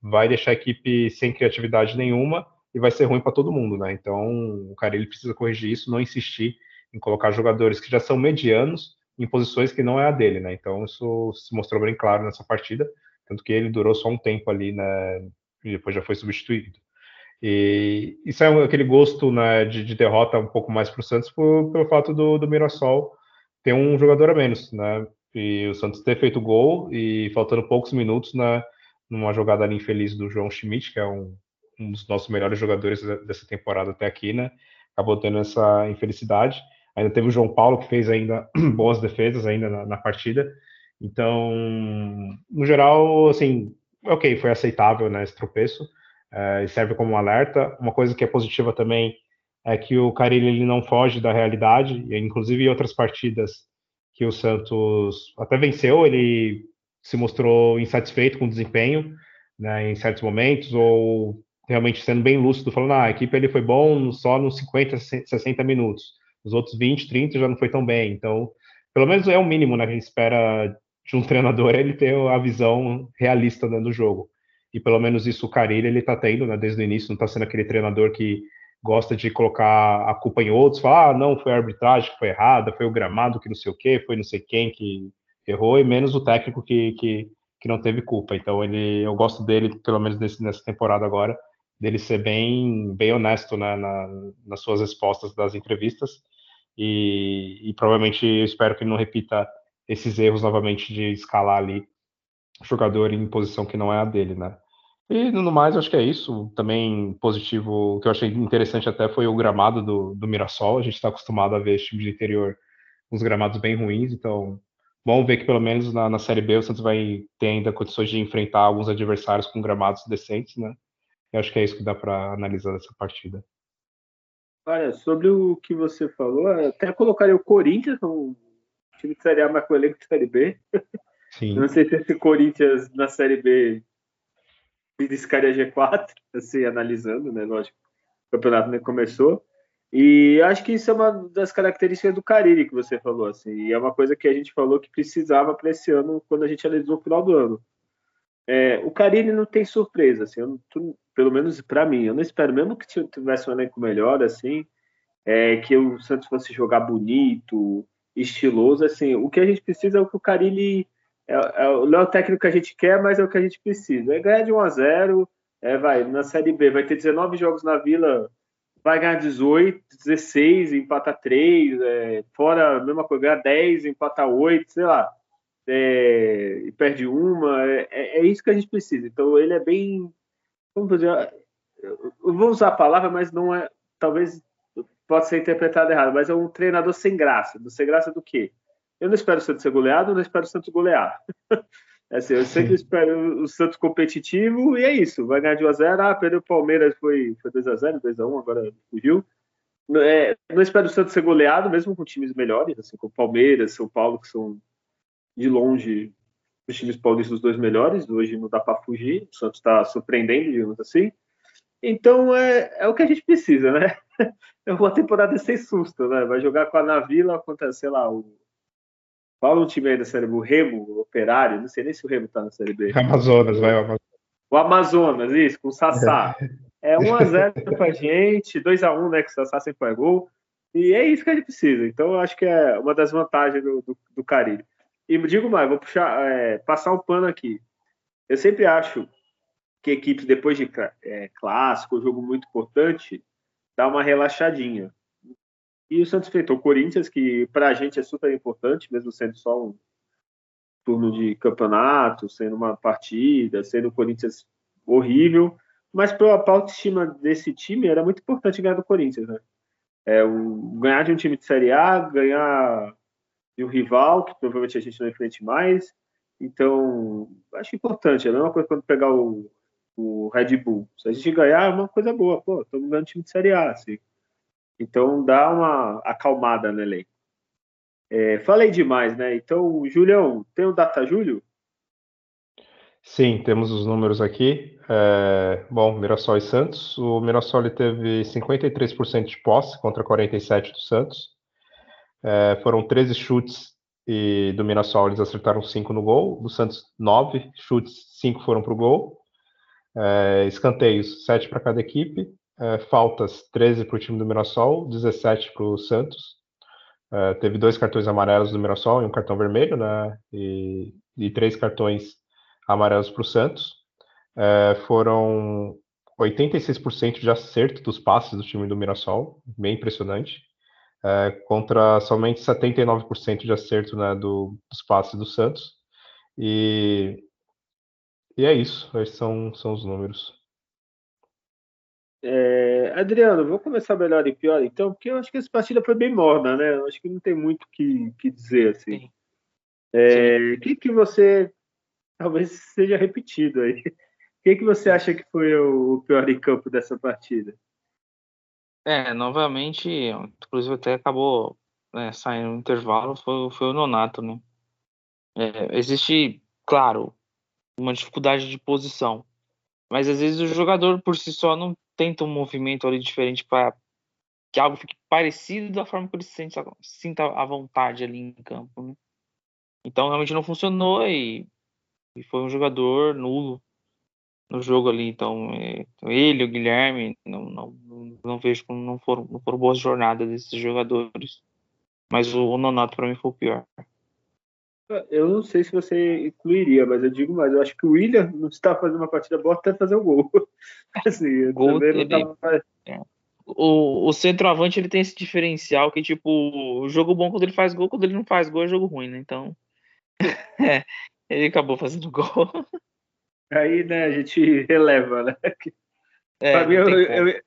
vai deixar a equipe sem criatividade nenhuma e vai ser ruim para todo mundo, né? Então, o cara ele precisa corrigir isso, não insistir em colocar jogadores que já são medianos em posições que não é a dele, né? Então, isso se mostrou bem claro nessa partida, tanto que ele durou só um tempo ali, né? E depois já foi substituído. E isso é aquele gosto né, de, de derrota um pouco mais para o Santos por, pelo fato do, do Mirassol ter um jogador a menos, né? E o Santos ter feito gol e faltando poucos minutos na, numa jogada ali infeliz do João Schmidt, que é um, um dos nossos melhores jogadores dessa temporada até aqui, né? Acabou tendo essa infelicidade. Ainda teve o João Paulo, que fez ainda <clears throat> boas defesas ainda na, na partida. Então, no geral, assim, ok, foi aceitável, né, esse tropeço. É, e serve como um alerta. Uma coisa que é positiva também é que o Carilli ele não foge da realidade, e inclusive em outras partidas que o Santos até venceu, ele se mostrou insatisfeito com o desempenho, né, em certos momentos, ou realmente sendo bem lúcido, falando, ah, a equipe ele foi bom só nos 50, 60 minutos. Os outros 20, 30 já não foi tão bem. Então, pelo menos é o mínimo né, que a gente espera de um <laughs> treinador, ele ter a visão realista né, do jogo. E pelo menos isso o Carilho ele está tendo, né, desde o início, não está sendo aquele treinador que gosta de colocar a culpa em outros, falar, ah, não, foi a arbitragem que foi errada, foi o gramado que não sei o quê, foi não sei quem que errou, e menos o técnico que, que, que não teve culpa. Então, ele, eu gosto dele, pelo menos nesse, nessa temporada agora, dele ser bem, bem honesto né, na, nas suas respostas das entrevistas e, e, provavelmente eu espero que ele não repita esses erros novamente de escalar ali jogador em posição que não é a dele, né? E no mais, acho que é isso. Também positivo, o que eu achei interessante até foi o gramado do, do Mirassol. A gente está acostumado a ver esse time de interior uns gramados bem ruins, então bom ver que pelo menos na, na Série B o Santos vai ter ainda condições de enfrentar alguns adversários com gramados decentes, né? Eu acho que é isso que dá para analisar dessa partida. Olha, sobre o que você falou, até colocaria o Corinthians como time de Série A, mas com elenco de Série B. Sim. Não sei se esse Corinthians na Série B beliscaria G4, <laughs> assim, analisando, né? Lógico, o campeonato nem começou. E acho que isso é uma das características do Cariri que você falou, assim, e é uma coisa que a gente falou que precisava para esse ano quando a gente analisou o final do ano. É, o Cariri não tem surpresa, assim, não, pelo menos para mim, eu não espero mesmo que tivesse um elenco melhor, assim, é, que o Santos fosse jogar bonito, estiloso, assim, o que a gente precisa é o que o Cariri é, é, não é o técnico que a gente quer, mas é o que a gente precisa. É ganhar de 1 a 0 é, vai, na Série B vai ter 19 jogos na Vila, vai ganhar 18, 16, empata 3, é, fora a mesma coisa, ganhar 10, empata 8, sei lá, é, e perde uma, é, é, é, isso que a gente precisa. Então ele é bem, vamos dizer, eu vou usar a palavra, mas não é, talvez pode ser interpretado errado, mas é um treinador sem graça. Sem graça do quê? Eu não espero o Santos ser goleado, não espero o Santos golear. <laughs> assim, eu sempre espero o Santos competitivo e é isso. Vai ganhar de 1x0. Ah, perdeu o Palmeiras, foi, foi 2x0, 2x1, agora fugiu. É, não espero o Santos ser goleado, mesmo com times melhores, assim, com Palmeiras, São Paulo, que são de longe os times paulistas os dois melhores. Hoje não dá para fugir. O Santos está surpreendendo, digamos assim. Então é, é o que a gente precisa, né? <laughs> É uma temporada sem susto, né? Vai jogar com a Navila contra, sei lá, o Fala um time aí da Série B, o Remo, o Operário, não sei nem se o Remo tá na Série B. <laughs> Amazonas, vai o Amazonas. O Amazonas, isso, com o Sassá. É 1x0 pra gente, 2x1, né, que o Sassá sempre faz gol. E é isso que a gente precisa. Então, eu acho que é uma das vantagens do, do, do Caribe. E digo mais, vou puxar, é, passar um pano aqui. Eu sempre acho que equipes, depois de é, clássico, jogo muito importante, dá uma relaxadinha. E o Santos enfrentou o Corinthians, que para a gente é super importante, mesmo sendo só um turno de campeonato, sendo uma partida, sendo o Corinthians horrível. Mas para a autoestima desse time era muito importante ganhar do Corinthians, né? É, o, ganhar de um time de Série A, ganhar de um rival, que provavelmente a gente não enfrente mais. Então, acho importante. É a mesma coisa quando pegar o, o Red Bull. Se a gente ganhar, é uma coisa boa. Pô, estamos ganhando time de Série A. Assim. Então dá uma acalmada no elenco. É, falei demais, né? Então, Julião, tem o Data Júlio? Sim, temos os números aqui. É, bom, Mirassol e Santos. O Mirassol teve 53% de posse contra 47% do Santos. É, foram 13 chutes e do Mirassol eles acertaram 5 no gol. Do Santos, 9 chutes, 5 foram para o gol. É, escanteios, 7 para cada equipe é, faltas 13 para o time do Mirassol, 17 para o Santos. É, teve dois cartões amarelos do Mirassol e um cartão vermelho, né? E, e três cartões amarelos para o Santos. É, foram 86% de acerto dos passes do time do Mirassol, bem impressionante. É, contra somente 79% de acerto né, do, dos passes do Santos. E, e é isso, esses são, são os números. É, Adriano, vou começar melhor e pior, então, porque eu acho que essa partida foi bem morna, né? Eu acho que não tem muito o que, que dizer, assim. O é, que, que você, talvez seja repetido aí, o que, que você acha que foi o pior em campo dessa partida? É, novamente, inclusive até acabou né, saindo no intervalo, foi, foi o Nonato, né? É, existe, claro, uma dificuldade de posição, mas às vezes o jogador por si só não tenta um movimento ali diferente para que algo fique parecido da forma que ele se sente, sinta à vontade ali em campo. Né? Então realmente não funcionou e, e, foi um jogador nulo no jogo ali. Então é, ele, o Guilherme, não, não, não vejo como não foram, não foram boas jornadas desses jogadores. Mas o, o Nonato para mim foi o pior. Eu não sei se você incluiria, mas eu digo mais. Eu acho que o William não está fazendo uma partida boa até fazer o gol. <laughs> assim, gol ele... tava... é. O, o centroavante ele tem esse diferencial que, tipo, o jogo bom quando ele faz gol, quando ele não faz gol é jogo ruim, né? Então. <laughs> é, ele acabou fazendo gol. <laughs> Aí, né, a gente releva, né? É, pra mim, eu, eu,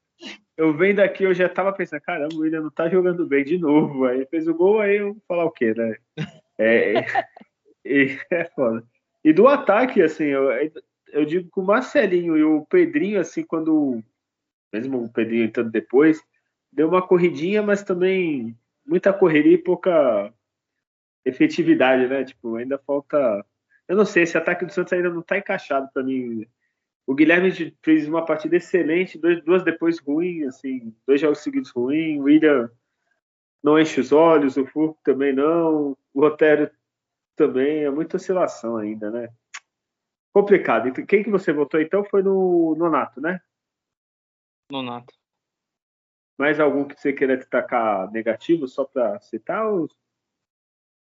eu, vendo aqui, eu já tava pensando, caramba, o William não tá jogando bem de novo. Aí fez o gol, aí eu vou falar o quê, né? É, é, <laughs> é foda. E do ataque, assim, eu, eu digo que o Marcelinho e o Pedrinho, assim, quando. Mesmo o Pedrinho entrando depois, deu uma corridinha, mas também muita correria e pouca efetividade, né? Tipo, ainda falta. Eu não sei, esse ataque do Santos ainda não tá encaixado para mim. O Guilherme fez uma partida excelente, dois, duas depois ruim, assim, dois jogos seguidos ruim. O William não enche os olhos, o Furco também não, o Rotério também, é muita oscilação ainda, né? Complicado. E quem que você votou então foi no Nonato, né? Nonato. Mais algum que você queira destacar negativo, só para citar? Ou...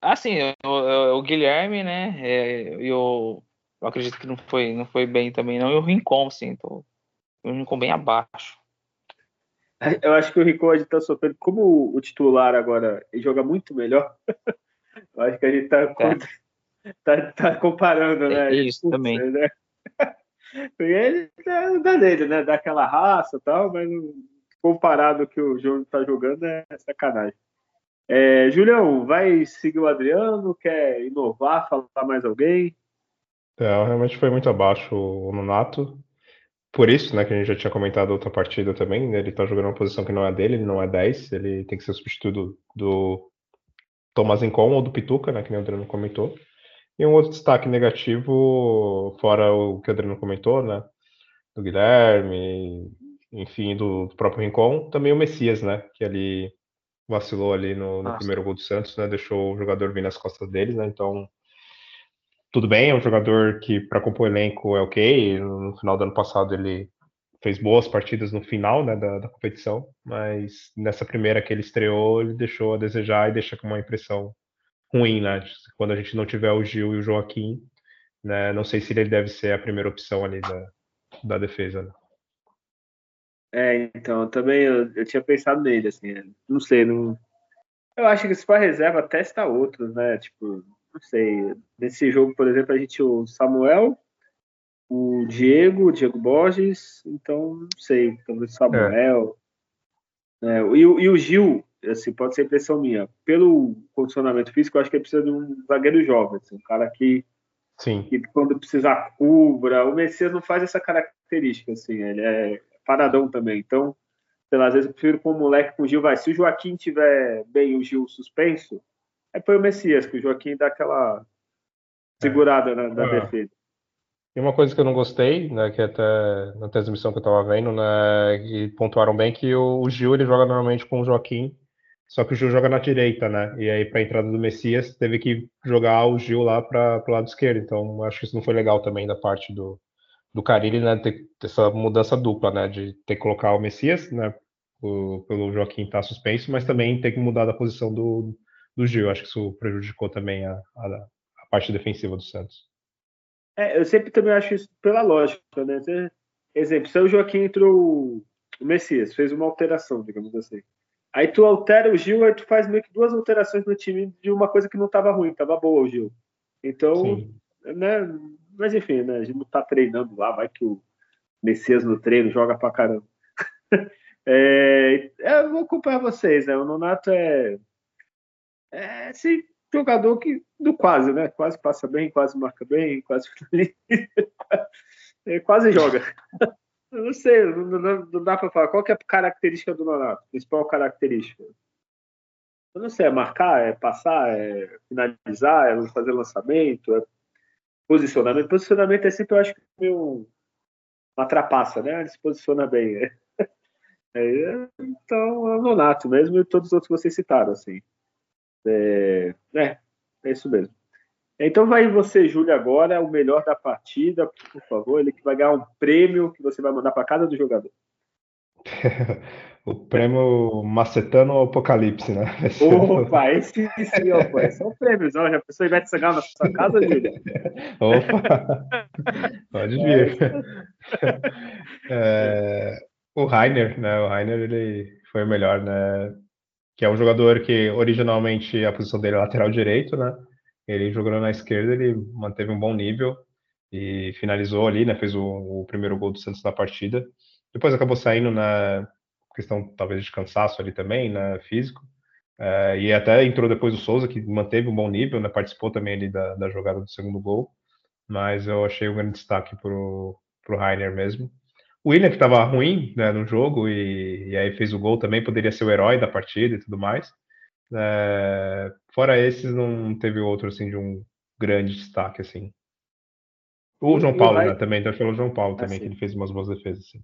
Ah, sim, o, o, o Guilherme, né? É, eu, eu acredito que não foi, não foi bem também, não. E o Rincon, sim, tô, o Rincon bem abaixo. <laughs> Eu acho que o Rincon está sofrendo. Como o titular agora ele joga muito melhor, <laughs> eu acho que a gente está é. tá, tá comparando, né? É isso Putz, também. Né? <laughs> ele é dá dele, né? Dá aquela raça e tal, mas comparado ao que o João está jogando é sacanagem. É, Julião, vai seguir o Adriano? Quer inovar, falar mais alguém? É, realmente foi muito abaixo o Nonato. Por isso, né, que a gente já tinha comentado outra partida também, né, ele tá jogando uma posição que não é dele, ele não é 10, ele tem que ser substituto do Thomas Incon ou do Pituca, né, que nem o Adriano comentou. E um outro destaque negativo, fora o que o Adriano comentou, né, do Guilherme, enfim, do, do próprio Rincon, também o Messias, né, que ali vacilou ali no, no primeiro gol do Santos, né? Deixou o jogador vir nas costas deles, né? Então, tudo bem, é um jogador que para compor elenco é ok. No final do ano passado ele fez boas partidas no final né, da, da, competição, mas nessa primeira que ele estreou, ele deixou a desejar e deixa com uma impressão ruim, né? Quando a gente não tiver o Gil e o Joaquim, né? Não sei se ele deve ser a primeira opção ali da, da defesa. Né? É, então, também eu, eu, tinha pensado nele, assim, não sei, não. Eu acho que se for reserva, testa outros, né? Tipo, não sei. Nesse jogo, por exemplo, a gente tinha o Samuel, o Diego, o Diego Borges, então não sei, talvez o Samuel. É. Né? E, e, o Gil, assim, pode ser impressão minha, pelo condicionamento físico, eu acho que ele precisa de um zagueiro jovem, assim, um cara que, Sim. que quando precisar cubra. O Messias não faz essa característica, assim, ele é paradão também. Então, sei lá, às vezes eu prefiro com o moleque com o Gil. Vai, se o Joaquim tiver bem o Gil suspenso, é para o Messias, que o Joaquim dá aquela segurada é. na, na é. defesa. E uma coisa que eu não gostei, né, que até na transmissão que eu estava vendo, né, e pontuaram bem que o, o, Gil ele joga normalmente com o Joaquim, só que o Gil joga na direita, né? E aí para a entrada do Messias teve que jogar o Gil lá para o lado esquerdo. Então acho que isso não foi legal também da parte do, do Carilli, né, ter, ter, essa mudança dupla, né, de ter que colocar o Messias, né, o, pelo Joaquim estar tá suspenso, mas também ter que mudar da posição do, do Gil. Acho que isso prejudicou também a, a, a parte defensiva do Santos. É, eu sempre também acho isso pela lógica, né? Exemplo, se o Joaquim entrou o Messias, fez uma alteração, digamos assim. Aí tu altera o Gil, aí tu faz meio que duas alterações no time de uma coisa que não estava ruim, estava boa o Gil. Então, Sim. né, mas enfim, né? A gente não tá treinando lá, vai que o Messias no treino joga pra caramba. <laughs> é, eu vou acompanhar vocês, né? O Nonato é, é esse jogador que do quase, né? Quase passa bem, quase marca bem, quase <laughs> é, quase joga. <laughs> Eu não sei, não, não, não dá para falar. Qual é a característica do Nonato? Principal característica? Eu não sei, é marcar, é passar, é finalizar, é fazer lançamento, é Posicionamento. Posicionamento é sempre, eu acho, meio uma trapaça, né? Ele se posiciona bem. <laughs> É, então, é o Nonato mesmo e todos os outros que vocês citaram, assim. É, é, é isso mesmo. Então vai você, Júlio, agora, o melhor da partida, por favor. Ele que vai ganhar um prêmio que você vai mandar para casa do jogador. <laughs> O prêmio Macetano Apocalipse, né? Opa, <laughs> esse sim, opa, esse é um prêmio. Já a pessoa Ivete Sangalo na sua casa, Júlia? <laughs> Opa, pode vir. É, o Rainer, né? O Rainer, ele foi o melhor, né? Que é um jogador que originalmente a posição dele é lateral direito, né? Ele jogando na esquerda, ele manteve um bom nível e finalizou ali, né? Fez o, o primeiro gol do Santos na partida. Depois acabou saindo na questão talvez de cansaço ali também, né, físico. É, e até entrou depois o Souza, que manteve um bom nível, né, participou também ali da, da jogada do segundo gol. Mas eu achei um grande destaque pro, pro Rainer mesmo. O William, que estava ruim né, no jogo e, e, aí fez o gol também, poderia ser o herói da partida e tudo mais. É, fora esses, não teve outro assim de um grande destaque assim. O João Paulo, né, também, então falou o João Paulo também, que ele fez umas boas defesas. Assim.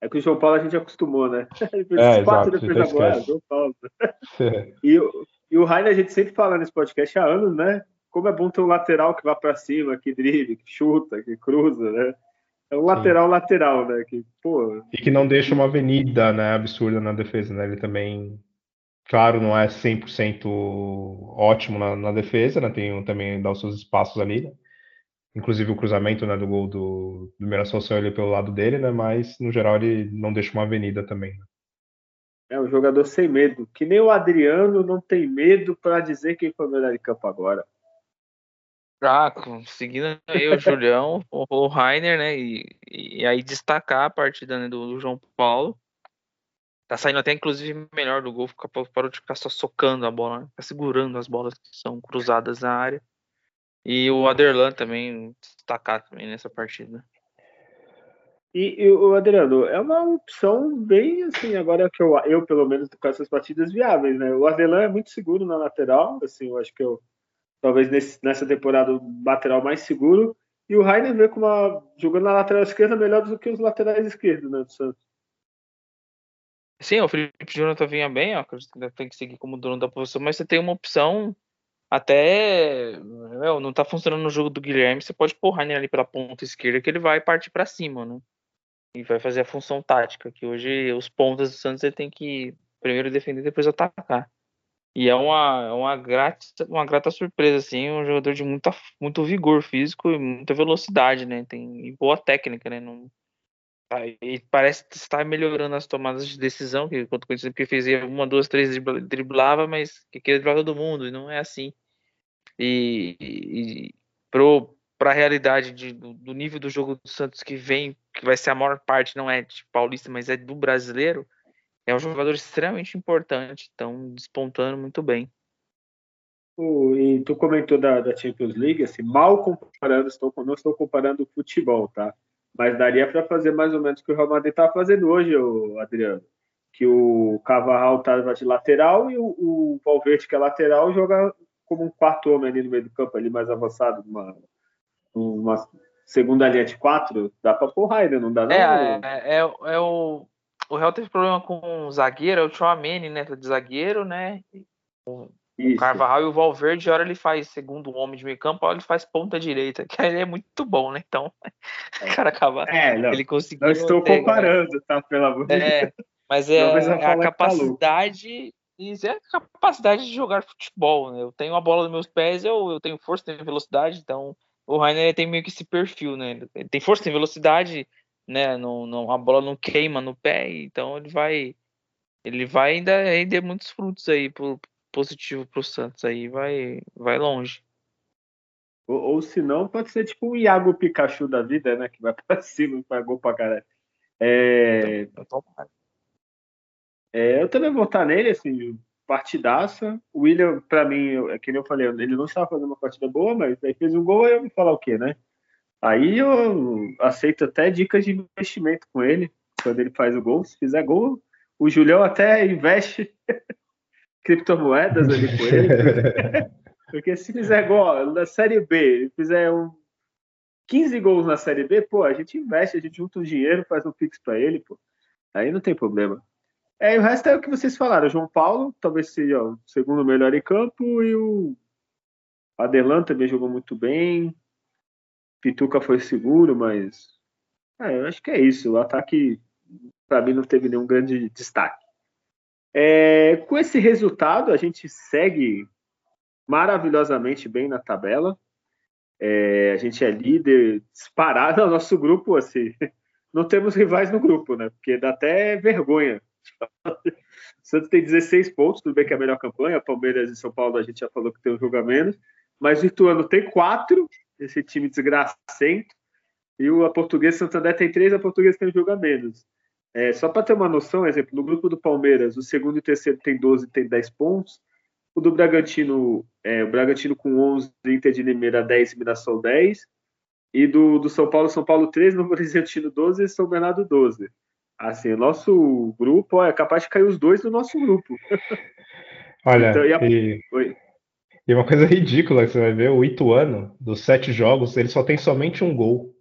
É que o João Paulo a gente acostumou, né? <laughs> Ele fez é, quatro defesas agora, João Paulo. <laughs> e, e o Rainer, a gente sempre fala nesse podcast há anos, né? Como é bom ter um lateral que vá para cima, que drible, que chuta, que cruza, né? É um lateral Sim. lateral, né? Que, pô... E que não deixa uma avenida né, absurda na defesa, né? Ele também, claro, não é 100% ótimo na, na defesa, né? Tem também dá os seus espaços ali, né? Inclusive o cruzamento né, do gol do, do Mirassol saiu ali pelo lado dele, né? Mas no geral ele não deixa uma avenida também. Né? É um jogador sem medo, que nem o Adriano não tem medo para dizer quem foi o melhor em campo agora. Ah, seguindo aí o Julião, <laughs> o, Rainer, né? E, e, aí destacar a partida né, do, do, João Paulo. Tá saindo até, inclusive, melhor do gol, parou de ficar só socando a bola, né? Segurando as bolas que são cruzadas na área. E o Aderlan também destacar também nessa partida. E, e, o Adriano, é uma opção bem assim, agora que eu, eu pelo menos com essas partidas viáveis, né? O Adelan é muito seguro na lateral, assim, eu acho que eu talvez nesse, nessa temporada o lateral mais seguro. E o Rainer vê com uma jogando na lateral esquerda melhor do que os laterais esquerdos, né, do Santos. Sim, o Felipe Jonathan vinha bem, ó, tem que seguir como dono da posição, mas você tem uma opção até meu, não tá funcionando no jogo do Guilherme, você pode pôr o Rainer ali pela ponta esquerda que ele vai partir para cima, né? E vai fazer a função tática, que hoje os pontas do Santos ele tem que primeiro defender depois atacar. E é uma, é uma, grata, uma grata surpresa, assim, um jogador de muita, muito vigor físico e muita velocidade, né? Tem boa técnica, né? Não, tá, e parece estar melhorando as tomadas de decisão, que quando o sempre fazia uma, duas, três driblava, mas que queria driblar todo mundo, e não é assim. E, e, para a realidade de, do, do, nível do jogo do Santos que vem, que vai ser a maior parte, não é de paulista, mas é do brasileiro, é um jogador extremamente importante, estão despontando muito bem. e tu comentou da, da, Champions League, assim, mal comparando, estou, não estou comparando o futebol, tá? Mas daria para fazer mais ou menos o que o Real Madrid está fazendo hoje, Adriano. Que o Cavarral estava de lateral e o, o Valverde, que é lateral, joga como um quarto homem ali no meio do campo, ali mais avançado, numa, numa segunda linha de quatro. Dá para pôr Rainer, não dá não? É, é, é, é o o Real teve problema com o zagueiro, é o Chouameni, né? De zagueiro, né? O, o Carvajal e o Valverde, hora ele faz segundo homem de meio campo, hora ele faz ponta direita, <laughs> que ele é muito bom, né? Então, <laughs> o cara acaba. É, não, ele conseguiu. Não estou ter, comparando, né? tá? Pelo amor de é, Deus. Mas é, é a tá capacidade. Isso é a capacidade de jogar futebol, né? Eu tenho a bola nos meus pés, eu, eu tenho força, tenho velocidade, então o Rainer tem meio que esse perfil, né? Ele tem força, tem velocidade, né? Não, não, a bola não queima no pé, então ele vai ele vai ainda render muitos frutos aí pro, positivo pro Santos aí, vai vai longe. Ou, ou se não, pode ser tipo o Iago Pikachu da vida, né? Que vai <laughs> pra cima e pagou pra caralho. É... Então, é, eu também vou votar nele, assim, partidaça. O William, para mim, é que nem eu falei, ele não estava fazendo uma partida boa, mas aí fez um gol, aí eu vou falar o quê, né? Aí eu aceito até dicas de investimento com ele, quando ele faz o gol. Se fizer gol, o Julião até investe <laughs> criptomoedas ali com ele. <laughs> Porque se fizer gol na Série B, fizer um 15 gols na Série B, pô, a gente investe, a gente junta o dinheiro, faz um pix para ele, pô. Aí não tem problema. É, e o resto é o que vocês falaram. O João Paulo, talvez seja o segundo melhor em campo, e o Adelan também jogou muito bem. Pituca foi seguro, mas é, eu acho que é isso. O ataque, para mim, não teve nenhum grande destaque. É, com esse resultado, a gente segue maravilhosamente bem na tabela. É, a gente é líder disparado no nosso grupo, assim. <laughs> Não temos rivais no grupo, né? Porque dá até vergonha. O <laughs> Santos tem 16 pontos, tudo bem que é a melhor campanha. Palmeiras e São Paulo a gente já falou que tem um jogo a menos. Mas o Ituano tem 4 esse time desgracento. E o a Portuguesa Santander tem três, a Portuguesa tem um jogo a menos. É, só para ter uma noção, exemplo, no grupo do Palmeiras, o segundo e o terceiro tem 12 e tem 10 pontos. O do Bragantino, é, o Bragantino com 11, Inter de Limeira 10 e Mirassol 10. e do, do São Paulo, São Paulo 13, Novo Horizontino 12 e São Bernardo 12. Assim, nosso grupo ó, é capaz de cair os dois do nosso grupo. Olha, <laughs> então, e, a... e, e, uma coisa <laughs> ridícula que você vai ver, o Ituano, dos sete jogos, ele só tem somente um gol.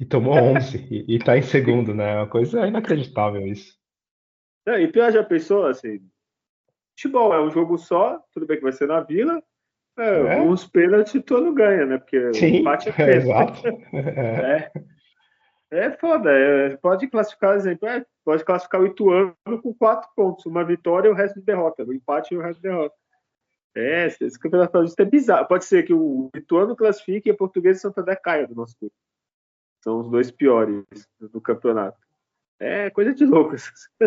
E tomou <laughs> 11 e, e tá em segundo, né? É uma coisa inacreditável isso. É, e pior já pensou, assim, futebol é um jogo só, tudo bem que vai ser na Vila, é, é. uns pênaltis todo ganha, né? Porque Sim, o empate é <laughs> pênalti. Exato. É. é. foda, é, pode classificar, exemplo, é, pode classificar o Ituano com quatro pontos, uma vitória e o resto de derrota, o empate e o resto de derrota. É, esse campeonato paulista é bizarro. Pode ser que o Ituano classifique e a Portuguesa e Santander caia do nosso grupo. São os dois piores do campeonato. É coisa de louco.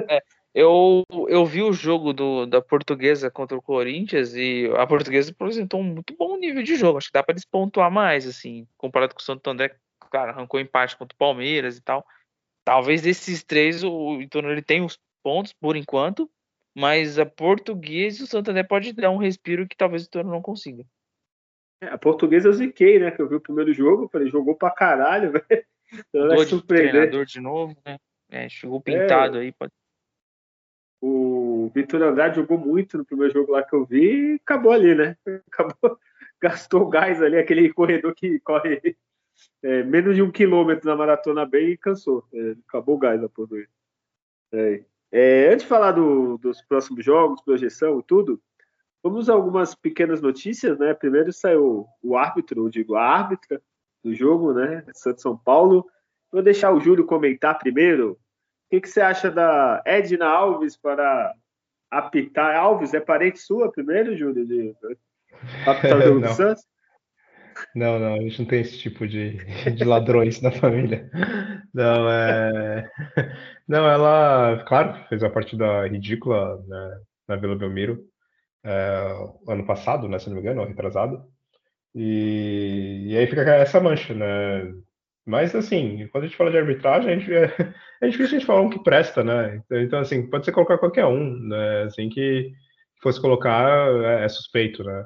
É, eu, eu vi o jogo do, da Portuguesa contra o Corinthians e a Portuguesa apresentou um muito bom nível de jogo. Acho que dá para eles pontuar mais, assim, comparado com o Santander, cara, arrancou empate contra o Palmeiras e tal. Talvez desses três o Ituano ele tem os pontos por enquanto, mas a Portuguesa e o Santander pode dar um respiro que talvez o Ituano não consiga. É, a Portuguesa eu ziquei, né? Que eu vi o primeiro jogo, falei, jogou pra caralho, <laughs> velho. Então, de treinador de novo, né? É, chegou pintado é, aí. Pode... O Vitor Andrade jogou muito no primeiro jogo lá que eu vi e acabou ali, né? <laughs> Acabou, gastou gás ali, aquele corredor que corre é, menos de um quilômetro na maratona bem e cansou. É, acabou o gás da portuguesa. É. é. antes de falar do, dos próximos jogos, projeção e tudo, vamos a algumas pequenas notícias, né? Primeiro saiu o árbitro, eu digo a árbitra, do jogo, né? Santos São Paulo. Vou deixar o Júlio comentar primeiro. O que, que você acha da Edna Alves para apitar? Alves é parente sua primeiro, Júlio, de apitar o jogo do <laughs> Santos? Não, não, a gente não tem esse tipo de, <laughs> de ladrões na família. Não, é. <laughs> Não, ela, claro, fez a partida ridícula né, na Vila Belmiro é, ano passado, né, se não me engano, retrasado. E, e aí fica essa mancha, né? Mas, assim, quando a gente fala de arbitragem, a gente, é, é <laughs> difícil a gente falar um que presta, né? Então, então, assim, pode ser colocar qualquer um, né? Assim, que fosse colocar é, é suspeito, né?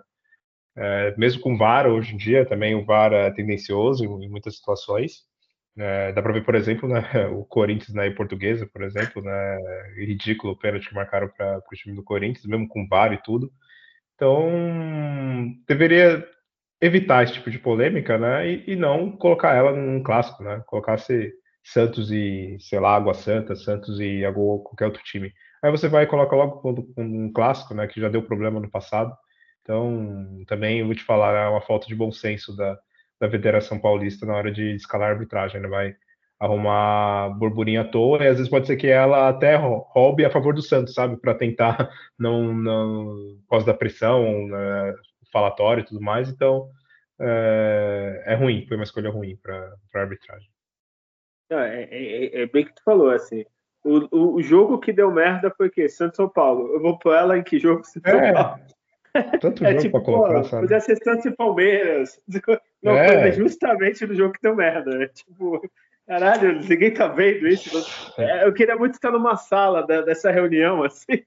É, mesmo com VAR, hoje em dia, também o VAR é tendencioso em, muitas situações. É, dá para ver, por exemplo, né, <laughs> o Corinthians na né, portuguesa, por exemplo, né, ridículo o pênalti que marcaram para o time do Corinthians, mesmo com VAR e tudo. Então, deveria evitar esse tipo de polêmica, né? E, e, não colocar ela num clássico, né? Colocasse Santos e, sei lá, Água Santa, Santos e Água, qualquer outro time. Aí você vai e coloca logo um, um clássico, né? Que já deu problema no passado. Então, também vou te falar, é uma falta de bom senso da, da Federação Paulista na hora de escalar a arbitragem, né? Vai arrumar burburinho à toa, e às vezes pode ser que ela até roube a favor do Santos, sabe? Para tentar <laughs> não, não, por causa da pressão, né? falatório e tudo mais, então é, é ruim, foi uma escolha ruim para a arbitragem. É, é, é, bem que tu falou, assim, o, o, jogo que deu merda foi o quê? Santos São Paulo. Eu vou pôr ela em que jogo? Santos São é, Paulo. Tanto <laughs> é, jogo tipo, colocar, pô, sabe? Podia ser Santos e Palmeiras. <laughs> Não, é. justamente no jogo que deu merda. É, tipo, caralho, ninguém tá vendo isso. É, eu queria muito estar numa sala da, dessa reunião, assim,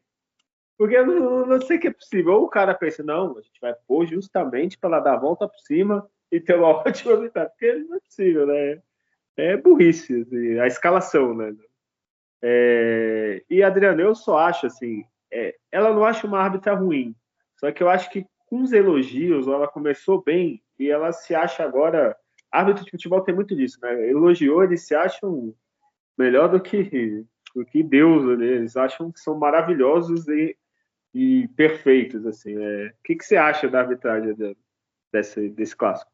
porque eu não, não sei que é possível. Ou o cara pensa, não, a gente vai pôr justamente para dar a volta por cima e ter uma <laughs> ótima vitória. Porque não é possível, né? É burrice, assim, a escalação, né? É... E Adriana, eu só acho assim, é... ela não acha uma árbitra ruim. Só que eu acho que com os elogios, ela começou bem e ela se acha agora. Árbitro de futebol tem muito disso, né? Elogiou, eles se acham melhor do que, do que Deus, né? eles acham que são maravilhosos e e perfeitos, assim. É... O que, que você acha da arbitragem desse, desse clássico?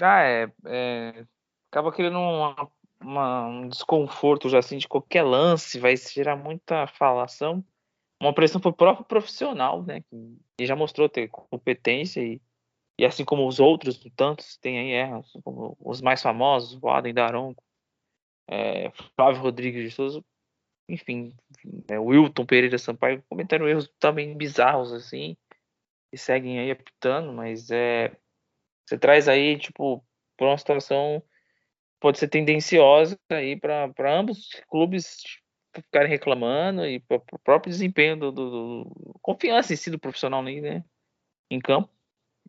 Ah, é, é... acaba criando uma, uma, um desconforto já assim de qualquer lance, vai gerar muita falação, uma pressão pro próprio profissional, né? Que já mostrou ter competência e, e assim como os outros, tantos tem aí erros, como os mais famosos, o Adem Daronco, é, Flávio Rodrigues de Souza, enfim, é, Wilton Pereira Sampaio comentaram erros também bizarros, assim, e seguem aí apitando, mas é. Você traz aí, tipo, para uma situação pode ser tendenciosa aí para ambos os clubes ficarem reclamando e para o próprio desempenho do, do, do, confiança em si do profissional né, em campo.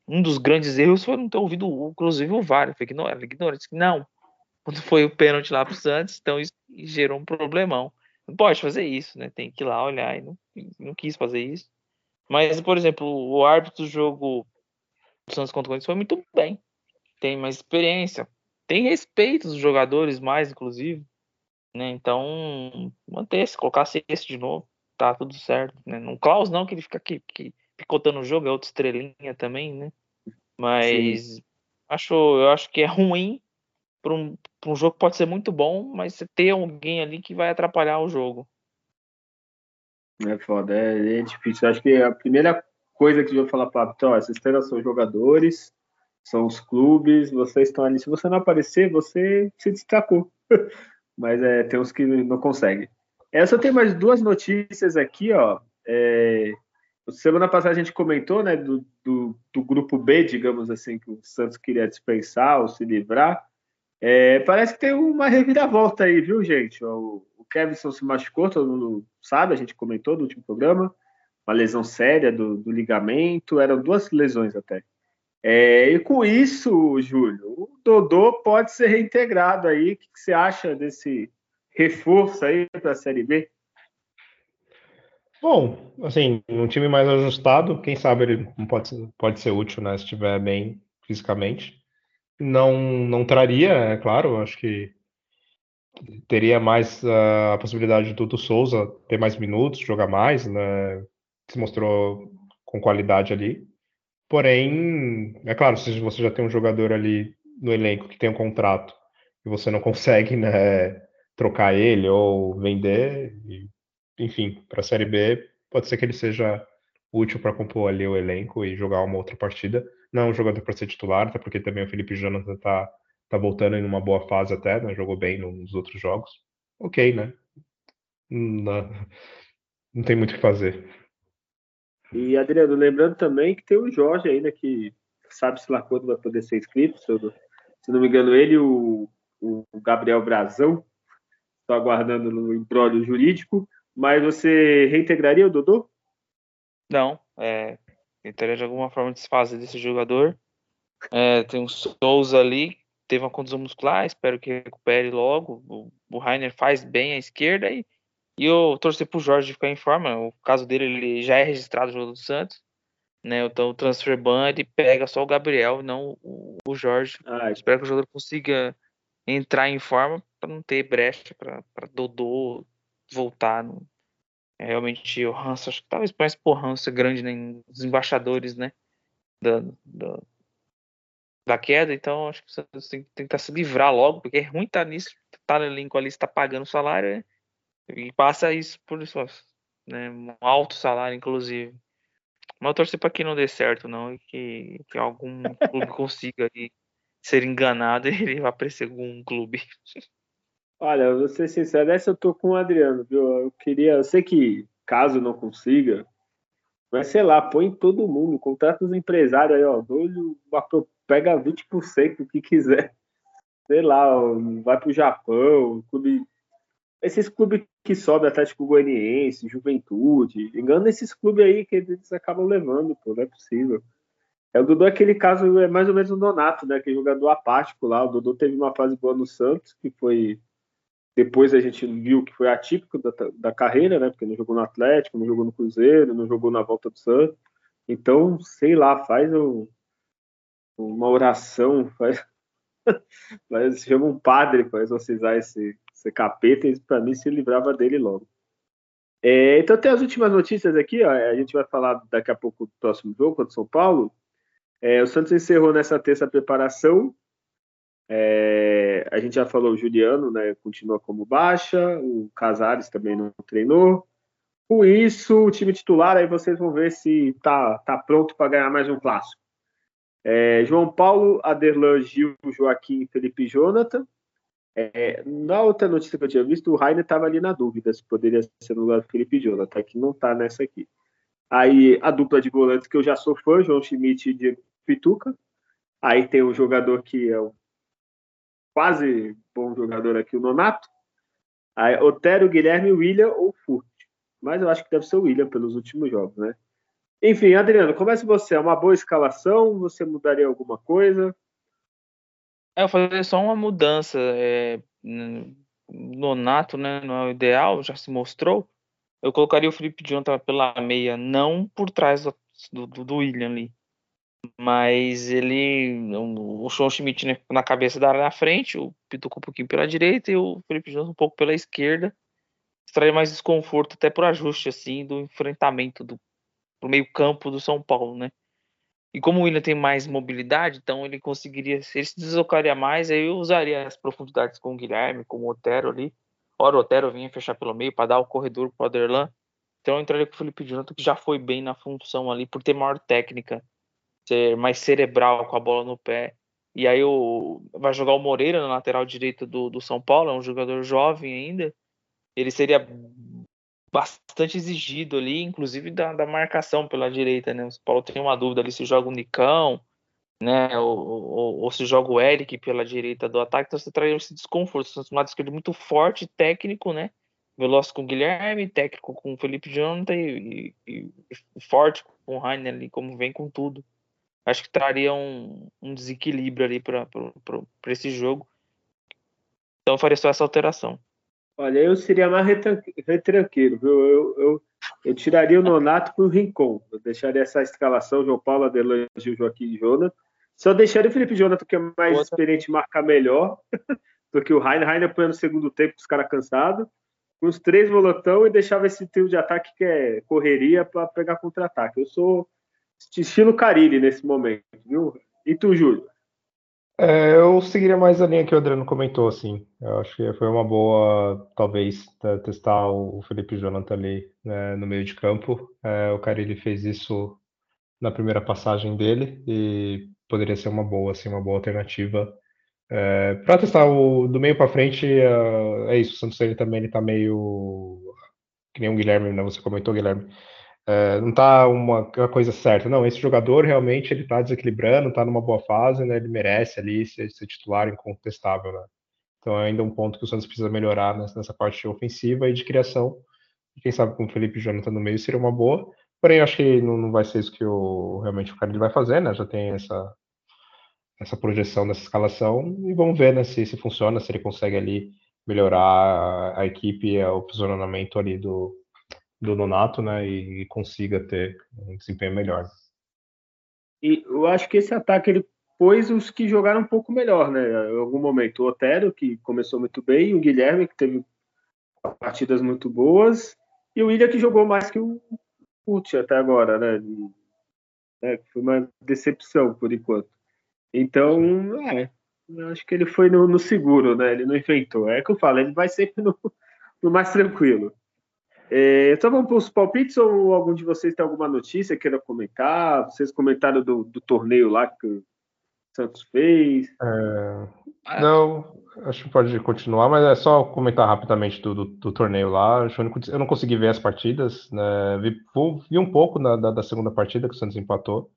um dos grandes erros foi não ter ouvido, inclusive, o VAR. Foi ignorante. ignorante. Não. Quando foi o pênalti lá pro Santos, então isso gerou um problemão. Não pode fazer isso, né? Tem que ir lá olhar e não, não quis fazer isso. Mas, por exemplo, o árbitro do jogo do Santos contra o Corinthians foi muito bem. Tem mais experiência. Tem respeito dos jogadores mais, inclusive. Né? Então, manter-se, colocar-se esse de novo. Tá tudo certo. Né? Não Klaus não, que ele fica aqui, aqui picotando o jogo, é outra estrelinha também, né? Mas acho, eu acho que é ruim para um, um jogo que pode ser muito bom, mas você ter alguém ali que vai atrapalhar o jogo. É foda, é, é difícil. Acho que a primeira coisa que eu vou falar para então, esses treinos são jogadores, são os clubes, vocês estão ali. Se você não aparecer, você se destacou. <laughs> Mas é, tem uns que não conseguem. Essa tem mais duas notícias aqui, ó. É, semana passada a gente comentou, né, do, do, do, grupo B, digamos assim, que o Santos queria dispensar ou se livrar. É, parece que tem uma reviravolta aí, viu, gente? O, o Kevson se machucou, todo mundo sabe, a gente comentou no último programa, uma lesão séria do, do ligamento, eram duas lesões até. É, e com isso, Júlio, o Dodô pode ser reintegrado aí. O que, que você acha desse reforço aí para a Série B? Bom, assim, um time mais ajustado, quem sabe ele pode, pode ser útil, né? Se estiver bem fisicamente. Não, não traria, é claro, acho que teria mais uh, a possibilidade do Dudu Souza ter mais minutos, jogar mais, né? Se mostrou com qualidade ali. Porém, é claro, se você já tem um jogador ali no elenco que tem um contrato e você não <laughs> consegue, né, trocar ele ou vender, enfim, para a Série B, pode ser que ele seja útil para compor ali o elenco e jogar uma outra partida. Não é um jogador para ser titular, até porque também o Felipe Jonathan está tá voltando em uma boa fase até, né? Jogou bem nos outros jogos. Ok, né? Não, não tem muito o que fazer. E, Adriano, lembrando também que tem o Jorge ainda, que sabe-se lá quando vai poder ser inscrito. Se, eu, se não me engano, ele o, o Gabriel Brazão estão aguardando no embrólio jurídico. Mas você reintegraria o Dodô? Não, é, tentaria de alguma forma desfazer desse jogador. É, tem o Souza ali, teve uma condição muscular, espero que recupere logo. O, o Rainer faz bem à esquerda e, e eu torcer pro Jorge ficar em forma. O caso dele ele já é registrado no jogo do Santos. Né, então o transfer ban ele pega só o Gabriel, não o, o Jorge. Ah, espero que o jogador consiga entrar em forma para não ter brecha para Dodô voltar. É, realmente o Hans, acho que talvez mais por Hans grande né, os embaixadores né, da, da, da, queda, então acho que você tem que tentar se livrar logo, porque é ruim estar tá nisso, tá no elenco ali, está pagando o salário né, e passa isso por isso, né, um alto salário, inclusive. Mas eu torcer para que não dê certo, não, e que, que algum clube <laughs> consiga aí ser enganado <laughs> e ele vá para algum clube. Olha, vou ser sincero, essa eu tô com o Adriano, viu? Eu queria, eu sei que caso não consiga, mas sei lá, põe todo mundo, contrata os empresários aí, ó, doido, pega 20% do que quiser. Sei lá, vai pro Japão, clube, esses clubes que sobem, Atlético Goianiense, Juventude, engano esses clubes aí que eles acabam levando, pô, não é possível. É, o Dudu, aquele caso, é mais ou menos o Donato, né? Aquele jogador apático lá. O Dudu teve uma fase boa no Santos, que foi depois a gente viu que foi atípico da, da carreira, né? Porque não jogou no Atlético, não jogou no Cruzeiro, não jogou na volta do Santos. Então, sei lá, faz um, uma oração, faz, <laughs> faz, chama um padre para exorcizar esse, esse capeta para mim se livrava dele logo. É, então tem as últimas notícias aqui, ó, a gente vai falar daqui a pouco do próximo jogo contra o São Paulo. É, o Santos encerrou nessa terça preparação é, a gente já falou, o Juliano né, continua como baixa, o Casares também não treinou. Com isso, o time titular, aí vocês vão ver se tá, tá pronto para ganhar mais um clássico. É, João Paulo, Aderlan, Gil, Joaquim, Felipe e Jonathan. É, na outra notícia que eu tinha visto, o Rainer estava ali na dúvida se poderia ser no lugar do Felipe Jonathan, que não está nessa aqui. Aí a dupla de volantes que eu já sou fã, João Schmidt e Diego Pituca. Aí tem o jogador que é o quase bom jogador aqui, o Nonato. Aí, Otero, Guilherme, William ou Furt. Mas eu acho que deve ser o William pelos últimos jogos, né? Enfim, Adriano, comece você. É uma boa escalação? Você mudaria alguma coisa? É, eu fazer só uma mudança. É, Nonato, né, não é o ideal, já se mostrou. Eu colocaria o Felipe Jonathan pela meia, não por trás do, do, do William ali. Mas ele. O Sean Schmidt né, na cabeça da área na frente, o Pituco um pouquinho pela direita e o Felipe Jonathan um pouco pela esquerda. Extrair mais desconforto até por ajuste assim do enfrentamento do meio-campo do São Paulo, né? E como o William tem mais mobilidade, então ele conseguiria, ele se deslocaria mais, aí eu usaria as profundidades com o Guilherme, com o Otero ali. Ora, o Otero vinha fechar pelo meio para dar o corredor para o Aderlan. Então eu entraria com o Felipe Jonathan, que já foi bem na função ali, por ter maior técnica, ser mais cerebral com a bola no pé. E aí o, vai jogar o Moreira na lateral direita do, do São Paulo, é um jogador jovem ainda. Ele seria bastante exigido ali, inclusive da, da marcação pela direita, né? O São Paulo tem uma dúvida ali se joga o Nicão, né? Ou, ou, ou, se joga o Eric pela direita do ataque, então você traz esse desconforto. Você um lado esquerdo muito forte, técnico, né? Veloz com o Guilherme, técnico com o Felipe Jonathan e, e, e forte com o Rainer ali, como vem com tudo. Acho que traria um, um desequilíbrio ali para esse jogo. Então eu faria só essa alteração. Olha, eu seria mais retranqueiro, viu? Eu, eu, eu tiraria o Nonato para o Rincon. Eu deixaria essa escalação, João Paulo, Adelange, Joaquim e Jonas. Só deixaria o Felipe Jonathan, que é mais experiente, marcar melhor <laughs> do que o Rainer. Rainer põe no segundo tempo, os caras cansados. Os três volantão e deixava esse trio de ataque que é correria para pegar contra-ataque. Eu sou estilo Carilli nesse momento, viu? E tu, Júlio? É, eu seguiria mais a linha que o Adriano comentou, assim. Eu acho que foi uma boa, talvez, testar o Felipe Jonathan ali né, no meio de campo. É, o Carilli fez isso na primeira passagem dele e poderia ser uma boa, assim, uma boa alternativa. É, para testar o do meio para frente, é, é, isso. O Santos ele também ele tá meio que nem o Guilherme, né? Você comentou, Guilherme. É, não está uma, uma, coisa certa. Não, esse jogador realmente ele está desequilibrando, está numa boa fase, né? Ele merece ali ser, ser, titular incontestável, né? Então é ainda um ponto que o Santos precisa melhorar nessa, nessa parte ofensiva e de criação. E quem sabe com o Felipe Jonathan no meio seria uma boa. Porém, acho que não, não vai ser isso que o, realmente o cara vai fazer, né? Já tem essa, essa projeção dessa escalação e vamos ver né, se, se funciona, se ele consegue ali melhorar a, a equipe, o posicionamento ali do, do Nonato, né, e consiga ter um desempenho melhor. E eu acho que esse ataque ele pôs os que jogaram um pouco melhor, né? Em algum momento o Otero que começou muito bem, o Guilherme que teve partidas muito boas e o William que jogou mais que o Pucci até agora, né? É, foi uma decepção por enquanto. Então, é, eu acho que ele foi no, no, seguro, né? Ele não inventou. É que eu falo, ele vai sempre no, no mais tranquilo. É, então vamos para os palpites ou algum de vocês tem alguma notícia queira comentar? Vocês comentaram do, do torneio lá que o Santos fez? É, não, acho que pode continuar, mas é só comentar rapidamente do, do, do torneio lá. Eu não consegui ver as partidas, né? vi, vi, um pouco da, da, segunda partida que o Santos empatou.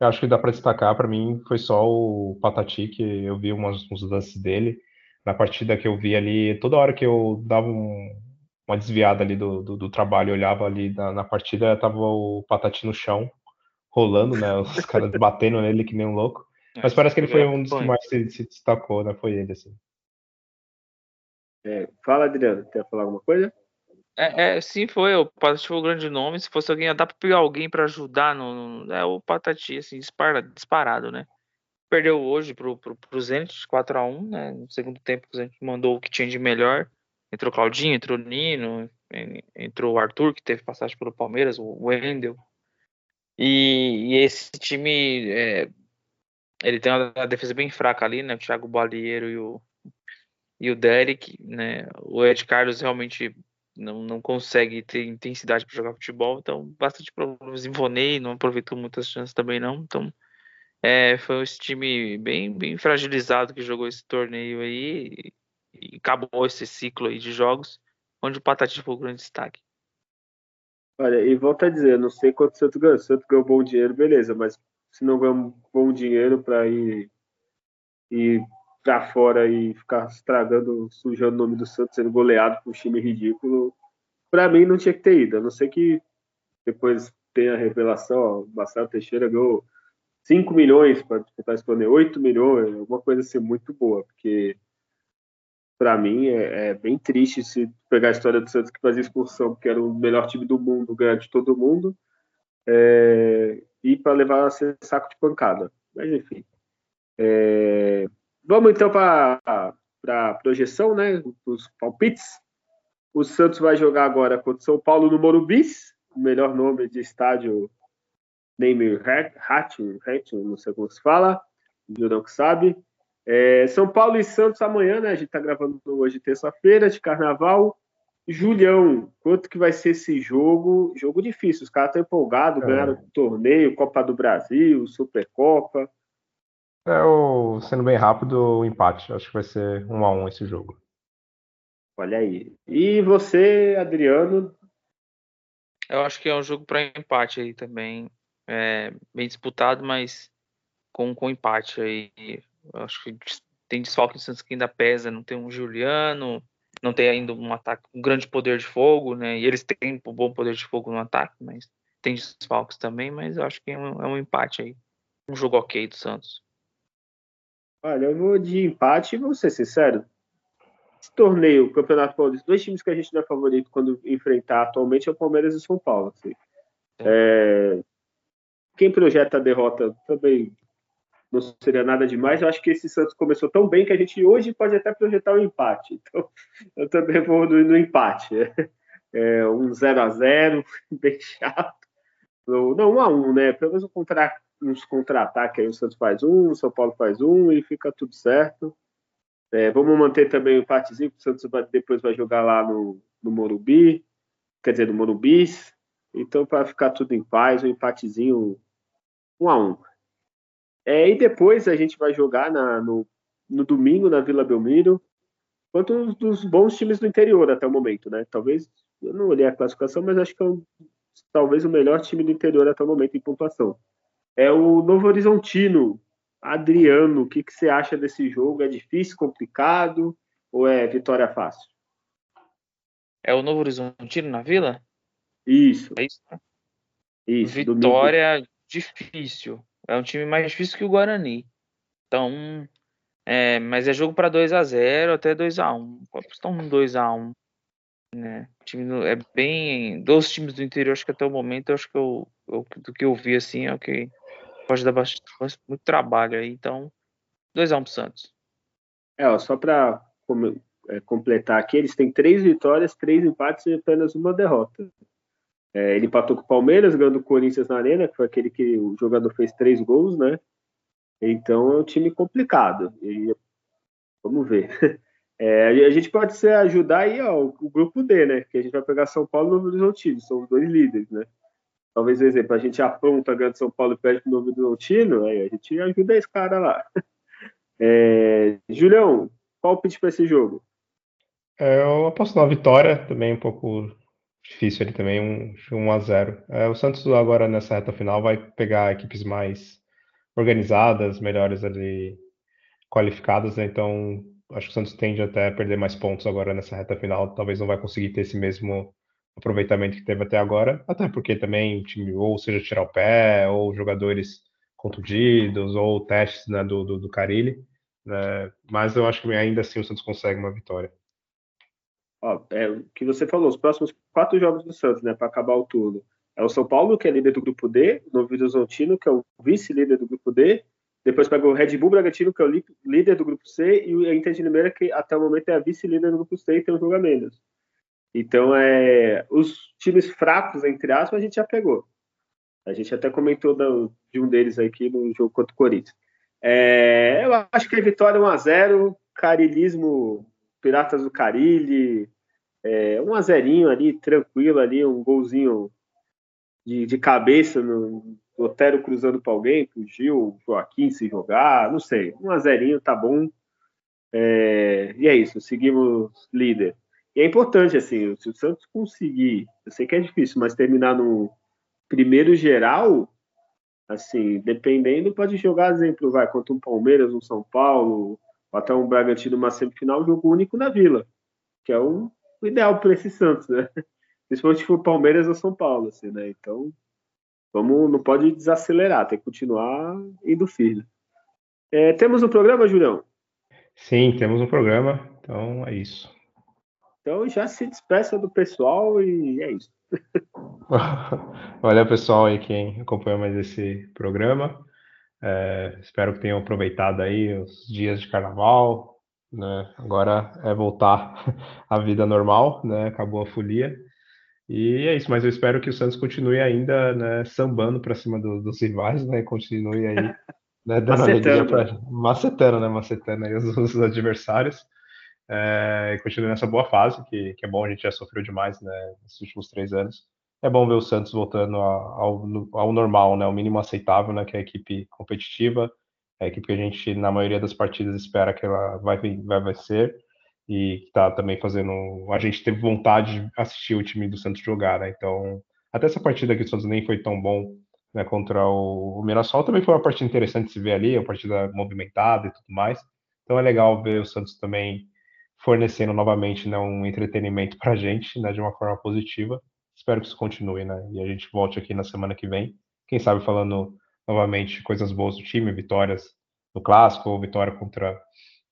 Eu acho que dá para destacar, para mim, foi só o Patati, que eu vi umas, uns lances dele. Na partida que eu vi ali, toda hora que eu dava um, uma desviada ali do, do, do trabalho, olhava ali na, na, partida, tava o Patati no chão, rolando, né? Os <laughs> caras batendo nele que nem um louco. É, Mas parece que ele foi um dos que mais se, se destacou, né? Foi ele, assim. É, fala, Adriano, quer falar alguma coisa? É, é, sim, foi. O Patati foi o grande nome. Se fosse alguém, dá pra pegar alguém para ajudar no, no, É o Patati, assim, dispara, disparado, né? Perdeu hoje pro, pro, pro Zenit 4x1, né? No segundo tempo, o Zenit mandou o que tinha de melhor. Entrou Claudinho, entrou Nino, entrou o Arthur, que teve passagem pelo Palmeiras, o Wendel. E, e esse time, é, ele tem uma defesa bem fraca ali, né? O Thiago Balieiro e o, e o Derek, né? O Ed Carlos realmente não, não consegue ter intensidade para jogar futebol, então bastante problemas. Ivonei não aproveitou muitas chances também não, então é, foi esse time bem, bem fragilizado que jogou esse torneio aí e acabou esse ciclo aí de jogos onde o Patati foi o grande destaque. Olha, e volta a dizer, não sei quanto o Santos ganhou. O Santos ganhou bom dinheiro, beleza, mas se não ganhou bom dinheiro para ir, ir para fora e ficar estragando, sujando o nome do Santos, sendo goleado por um time ridículo, para mim não tinha que ter ido. A não ser que depois tem a revelação, ó, o Marcelo Teixeira ganhou 5 milhões para disputar esse torneio, 8 milhões, alguma coisa assim muito boa, porque para mim é, é, bem triste se pegar a história do Santos que fazia excursão, porque era o melhor time do mundo, ganhar de todo mundo, é, e para levar ser saco de pancada. Mas enfim. É, vamos então para a projeção, né? Os palpites. O Santos vai jogar agora contra o São Paulo no Morumbi, o melhor nome de estádio Name Hatch, não sei como se fala, o que sabe. É, São Paulo e Santos amanhã, né? A gente tá gravando hoje terça-feira de carnaval. Julião, quanto que vai ser esse jogo? Jogo difícil, os caras estão empolgados, é. ganharam o torneio, Copa do Brasil, Supercopa. É, o, sendo bem rápido, o empate. Acho que vai ser um a um esse jogo. Olha aí. E você, Adriano? Eu acho que é um jogo para empate aí também. É, bem disputado, mas com, com empate aí. Acho que tem desfalque no Santos que ainda pesa. Não tem um Juliano, não tem ainda um ataque um grande poder de fogo, né? E eles têm um bom poder de fogo no ataque, mas tem desfalques também. Mas eu acho que é um, é um empate aí. Um jogo ok do Santos. Olha, eu vou de empate e vou ser sincero. Esse torneio, o Campeonato Paulista, dois times que a gente não é favorito quando enfrentar atualmente é o Palmeiras e o São Paulo. Assim. É, quem projeta a derrota também não seria nada demais. Eu acho que esse Santos começou tão bem que a gente hoje pode até projetar um empate. Então, <laughs> eu também vou no, no empate. É, um 0 a 0 <laughs> bem chato. Não, 1 a 1 né? Pelo menos um contra, uns contra-ataques aí. O Santos faz um, o São Paulo faz um e fica tudo certo. É, vamos manter também o empatezinho, o Santos vai, depois vai jogar lá no, no Morumbi, quer dizer, no Morumbis. Então, para ficar tudo em paz, um empatezinho um a um. É, e depois a gente vai jogar na, no, no domingo na Vila Belmiro quanto um dos bons times do interior até o momento, né? Talvez, eu não olhei a classificação, mas acho que é um, talvez o melhor time do interior até o momento em pontuação. É o Novo Horizontino. Adriano, o que, que você acha desse jogo? É difícil, complicado ou é vitória fácil? É o Novo Horizontino na Vila? Isso. É isso, né? Isso. Vitória domingo. difícil. É um time mais difícil que o Guarani. Então, é, mas é jogo para 2 a 0 até 2 a 1 Estão 2 a 1 né? O time é bem. Dos times do interior, acho que até o momento, acho que eu, eu, do que eu vi assim, é que pode dar bastante, muito trabalho aí. Então, 2 a 1 um pro Santos. É, ó, só para é, completar aqui, eles têm três vitórias, três empates e apenas uma derrota. É, ele empatou com o Palmeiras, ganhando o Corinthians na Arena, que foi aquele que o jogador fez três gols, né? Então é um time complicado. E, vamos ver. <laughs> É, a gente pode se ajudar aí ó, o grupo D, né? Que a gente vai pegar São Paulo e Novo Horizontino, são os dois líderes, né? Talvez, por exemplo, a gente apronta ganha São Paulo e perde pro Novo Horizontino, aí a gente ajuda esse cara lá. <laughs> É, Julião, qual o pitch para esse jogo? É, eu aposto na vitória, também um pouco difícil ali também, um, 1 a 0 é, O Santos agora nessa reta final vai pegar equipes mais organizadas, melhores ali qualificadas, né? então acho que o Santos tende até a perder mais pontos agora nessa reta final, talvez não vai conseguir ter esse mesmo aproveitamento que teve até agora, até porque também o time ou seja tirar o pé, ou jogadores contundidos, ou testes né, do, do, do Carilli, né? mas eu acho que ainda assim o Santos consegue uma vitória. Ó, é o que você falou, os próximos quatro jogos do Santos, né, para acabar o turno. É o São Paulo, que é líder do grupo D, o Novo Horizontino, que é o vice-líder do grupo D, depois pega o Red Bull Bragantino, que é o líder do grupo C, e a Inter de Limeira, que até o momento é a vice-líder do grupo C e tem um jogo a menos. Então, é, os times fracos, entre aspas, a gente já pegou. A gente até comentou de um deles aqui no jogo contra o Corinthians. É, eu acho que a vitória 1x0, carilismo Piratas do Carilli, é, um azerinho ali, tranquilo ali, um golzinho de, de cabeça no Otero cruzando para alguém, para o Gil, Joaquim se jogar, não sei, um azerinho tá bom. É, e é isso, seguimos líder. E é importante, assim, se o Santos conseguir, eu sei que é difícil, mas terminar no primeiro geral, assim, dependendo, pode jogar, exemplo, vai, contra um Palmeiras, um São Paulo, até um Bragantino uma semifinal, jogo único na Vila, que é o, ideal para esse Santos, né? <laughs> Principalmente se for Palmeiras ou São Paulo, assim, né? Então, vamos, não pode desacelerar, tem que continuar indo firme. É, temos um programa, Julião? Sim, temos um programa, então é isso. Então já se despeça do pessoal e é isso. <laughs> Valeu, pessoal aí quem acompanhou mais esse programa. É, espero que tenham aproveitado aí os dias de carnaval. Né? Agora é voltar <laughs> à vida normal, né? Acabou a folia. E é isso, mas eu espero que o Santos continue ainda né, sambando para cima do, dos rivais, né? Continue aí <laughs> né, dando macetando. Pra, macetando, né? Macetando aí os, os adversários. É, e continue nessa boa fase, que, que é bom, a gente já sofreu demais né, nesses últimos três anos é bom ver o Santos voltando ao, ao normal, né, o mínimo aceitável, né, que é a equipe competitiva, a equipe que a gente, na maioria das partidas, espera que ela vai, vai, vai ser, e que está também fazendo. A gente teve vontade de assistir o time do Santos jogar, né, então, até essa partida aqui do Santos nem foi tão bom né, contra o, o Mirassol, também foi uma partida interessante de se ver ali, uma partida movimentada e tudo mais, então é legal ver o Santos também fornecendo novamente né, um entretenimento para a gente, né, de uma forma positiva. Espero que isso continue, né? E a gente volte aqui na semana que vem. Quem sabe falando novamente coisas boas do time, vitórias no clássico, ou vitória contra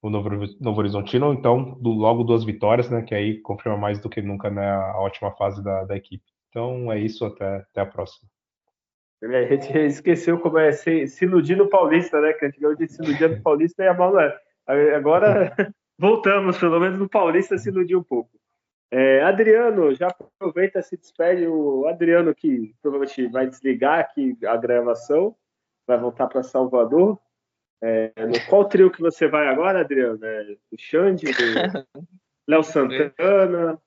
o Novo, Novo Horizontino, então do, logo duas vitórias, né? Que aí confirma mais do que nunca né, a ótima fase da, da equipe. Então é isso, até, até a próxima. A gente esqueceu como é se, se iludir no Paulista, né? Que antigamente se iludia no Paulista e a mal é. Agora <laughs> voltamos, pelo menos no Paulista se iludir um pouco. É, Adriano, já aproveita, se despede. O Adriano, que provavelmente vai desligar aqui a gravação, vai voltar para Salvador. É, no qual trio que você vai agora, Adriano? É, o Xande, o <laughs> Léo Santana?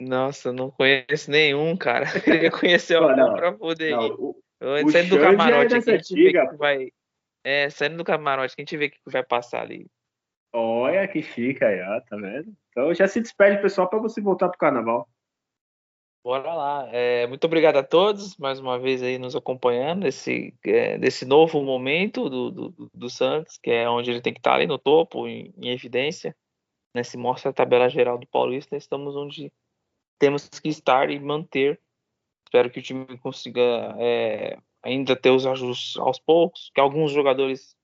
Nossa, não conheço nenhum, cara. <laughs> Queria conhecer algum para poder não, ir. O, saindo do camarote, é aqui, a gente vê que vai. É, saindo do camarote, que a gente vê que vai passar ali. Olha que chique aí, ó, tá vendo? Então já se despede, pessoal, para você voltar pro carnaval. Bora lá. É, muito obrigado a todos, mais uma vez aí nos acompanhando nesse, é, novo momento do, do, do, Santos, que é onde ele tem que estar ali no topo, em, em evidência. Né? Se mostra a tabela geral do Paulista, estamos onde temos que estar e manter. Espero que o time consiga é, ainda ter os ajustes aos poucos, que alguns jogadores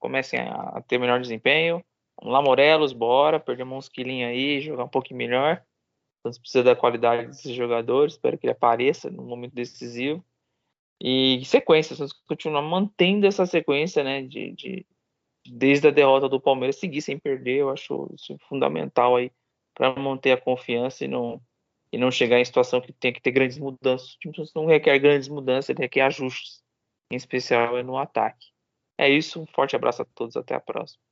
comecem a ter melhor desempenho. Vamos lá, Morelos, bora, perdemos uns quilinhos aí, jogar um pouquinho melhor. Então, precisa da qualidade desses jogadores, espero que ele apareça no momento decisivo. E sequência, se continuar mantendo essa sequência, né, de, de, desde a derrota do Palmeiras, seguir sem perder, eu acho isso fundamental aí para manter a confiança e não, e não chegar em situação que tem que ter grandes mudanças. O time não requer grandes mudanças, ele requer ajustes, em especial no ataque. É isso, um forte abraço a todos, até a próxima.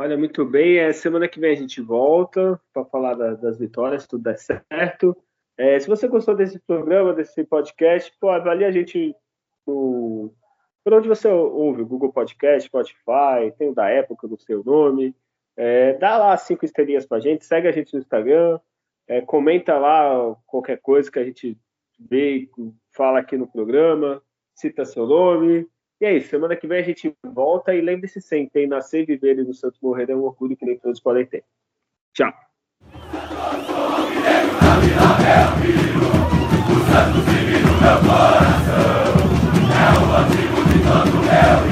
Olha, muito bem. É, semana que vem a gente volta para falar da, das vitórias, tudo der certo. É, se você gostou desse programa, desse podcast, pô, avalie a gente no, por onde você ouve, Google Podcast, Spotify, tem o da época no seu nome. É, dá lá cinco estrelinhas para a gente, segue a gente no Instagram, é, comenta lá qualquer coisa que a gente vê, fala aqui no programa, cita seu nome. E é isso, semana que vem a gente volta e lembre-se sempre, nascer, viver e no Santos morrer é um orgulho que nem todos podem ter. Tchau. É o antigo de todo meu